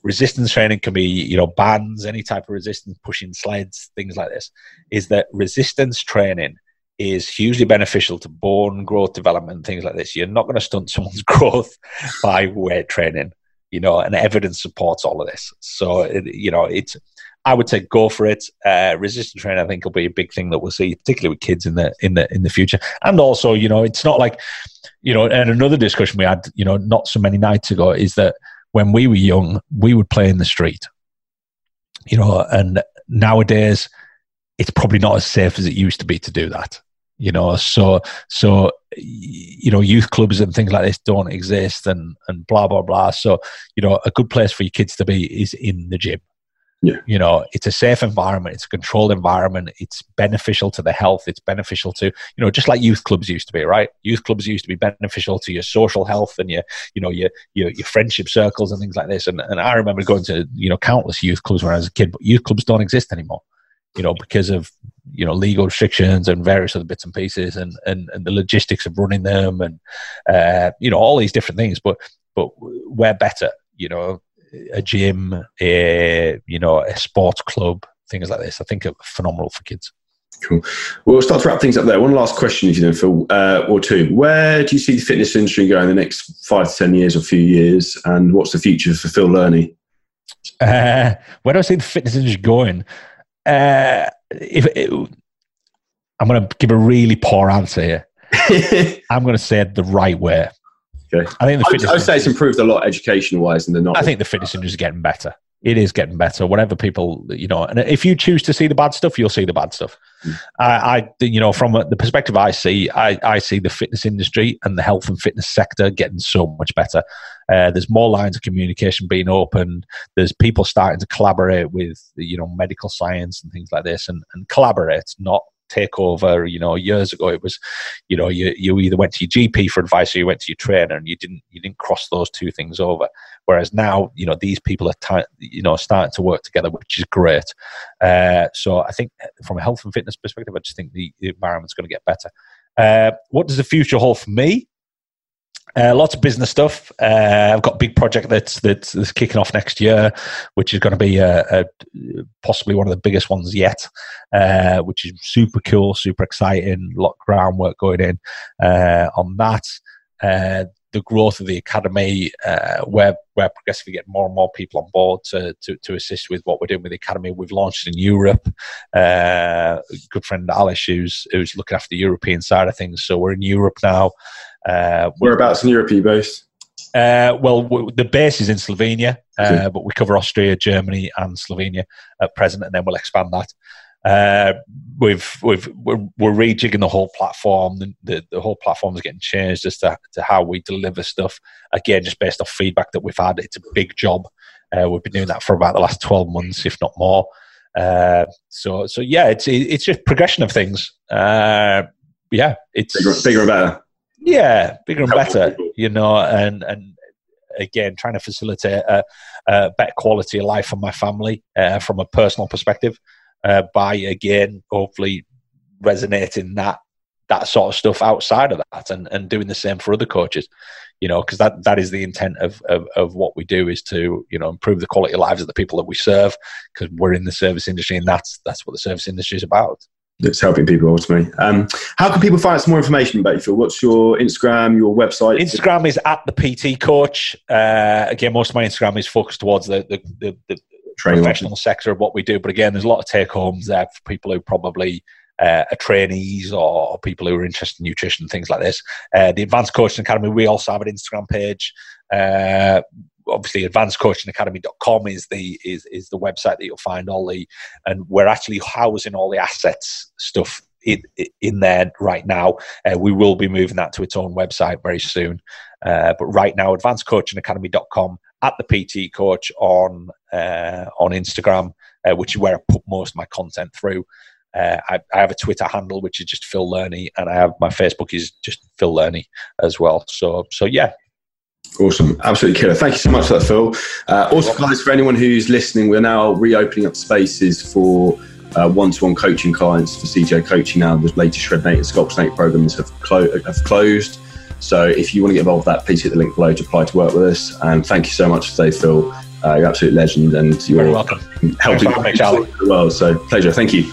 resistance training can be you know bands any type of resistance pushing sleds things like this is that resistance training is hugely beneficial to bone growth development things like this you're not going to stunt someone's growth by weight training you know and evidence supports all of this so you know it's I would say go for it. Uh, resistance training, I think, will be a big thing that we'll see, particularly with kids in the in the in the future. And also, you know, it's not like, you know, and another discussion we had, you know, not so many nights ago is that when we were young, we would play in the street. You know, and nowadays it's probably not as safe as it used to be to do that. You know, so so you know, youth clubs and things like this don't exist and and blah blah blah. So, you know, a good place for your kids to be is in the gym. Yeah. You know, it's a safe environment, it's a controlled environment, it's beneficial to the health, it's beneficial to, you know, just like youth clubs used to be, right? Youth clubs used to be beneficial to your social health and your, you know, your your, your friendship circles and things like this. And and I remember going to, you know, countless youth clubs when I was a kid, but youth clubs don't exist anymore. You know, because of you know legal restrictions and various other bits and pieces and and, and the logistics of running them and uh, you know all these different things but but we're better you know a gym, a you know, a sports club, things like this. I think are phenomenal for kids. Cool. Well, start to wrap things up there. One last question, if you know, Phil, uh, or two. Where do you see the fitness industry going in the next five to ten years or few years, and what's the future for Phil Learney? Uh, where do I see the fitness industry going? Uh, if it, I'm going to give a really poor answer here, I'm going to say it the right way. Okay. I think the fitness. I would say it's improved a lot education wise, and the I think the fitness industry is getting better. It is getting better. Whatever people, you know, and if you choose to see the bad stuff, you'll see the bad stuff. Mm. I, I, you know, from the perspective I see, I, I see the fitness industry and the health and fitness sector getting so much better. Uh, there's more lines of communication being opened. There's people starting to collaborate with, you know, medical science and things like this, and, and collaborate, not take over. You know, years ago it was, you know, you, you either went to your GP for advice or you went to your trainer, and you didn't you didn't cross those two things over. Whereas now, you know, these people are t- you know starting to work together, which is great. Uh, so I think from a health and fitness perspective, I just think the, the environment's going to get better. Uh, what does the future hold for me? Uh, lots of business stuff. Uh, I've got a big project that's, that's, that's kicking off next year, which is going to be a, a, possibly one of the biggest ones yet. Uh, which is super cool, super exciting. A lot of groundwork going in uh, on that. Uh, the growth of the academy, uh, where we're progressively getting more and more people on board to, to, to assist with what we're doing with the academy. We've launched in Europe. Uh, good friend Alice, who's who's looking after the European side of things, so we're in Europe now. Uh, Whereabouts in Europe are you based? Uh, well, w- the base is in Slovenia, uh, but we cover Austria, Germany, and Slovenia at present, and then we'll expand that. Uh, we've we've we're, we're, rejigging the whole platform. The, the, the, whole platform is getting changed as to, to how we deliver stuff. Again, just based off feedback that we've had, it's a big job. Uh, we've been doing that for about the last twelve months, if not more. Uh, so so yeah, it's it's just progression of things. Uh, yeah, it's bigger, bigger and better. Yeah, bigger and better. You know, and and again, trying to facilitate a, a better quality of life for my family uh, from a personal perspective uh, by again, hopefully resonating that that sort of stuff outside of that and, and doing the same for other coaches you know because that that is the intent of, of, of what we do is to you know improve the quality of lives of the people that we serve because we're in the service industry and that's that's what the service industry is about it's helping people ultimately. Um, how can people find out some more information about you, Phil? What's your Instagram, your website? Instagram is at the PT coach. Uh, again, most of my Instagram is focused towards the, the, the, the professional sector of what we do. But again, there's a lot of take homes there for people who probably uh, are trainees or people who are interested in nutrition, and things like this. Uh, the Advanced Coaching Academy, we also have an Instagram page. Uh, obviously advancedcoachingacademy.com is the is, is the website that you'll find all the and we're actually housing all the assets stuff in, in there right now. Uh, we will be moving that to its own website very soon. Uh, but right now, advancedcoachingacademy.com at the PT coach on uh, on Instagram, uh, which is where I put most of my content through. Uh, I, I, have a Twitter handle which is just Phil Learney, and I have my Facebook is just Phil Learney as well. So so yeah. Awesome, absolutely killer. Thank you so much for that, Phil. Uh, also, guys, for anyone who's listening, we're now reopening up spaces for uh, one-to-one coaching clients for CJ Coaching now. The latest Shreddin8 and Sculptin8 programs have, clo- have closed. So if you want to get involved with that, please hit the link below to apply to work with us. And thank you so much today, Phil. Uh, you're an absolute legend, and you're welcome. helping out the world. So pleasure. Thank you.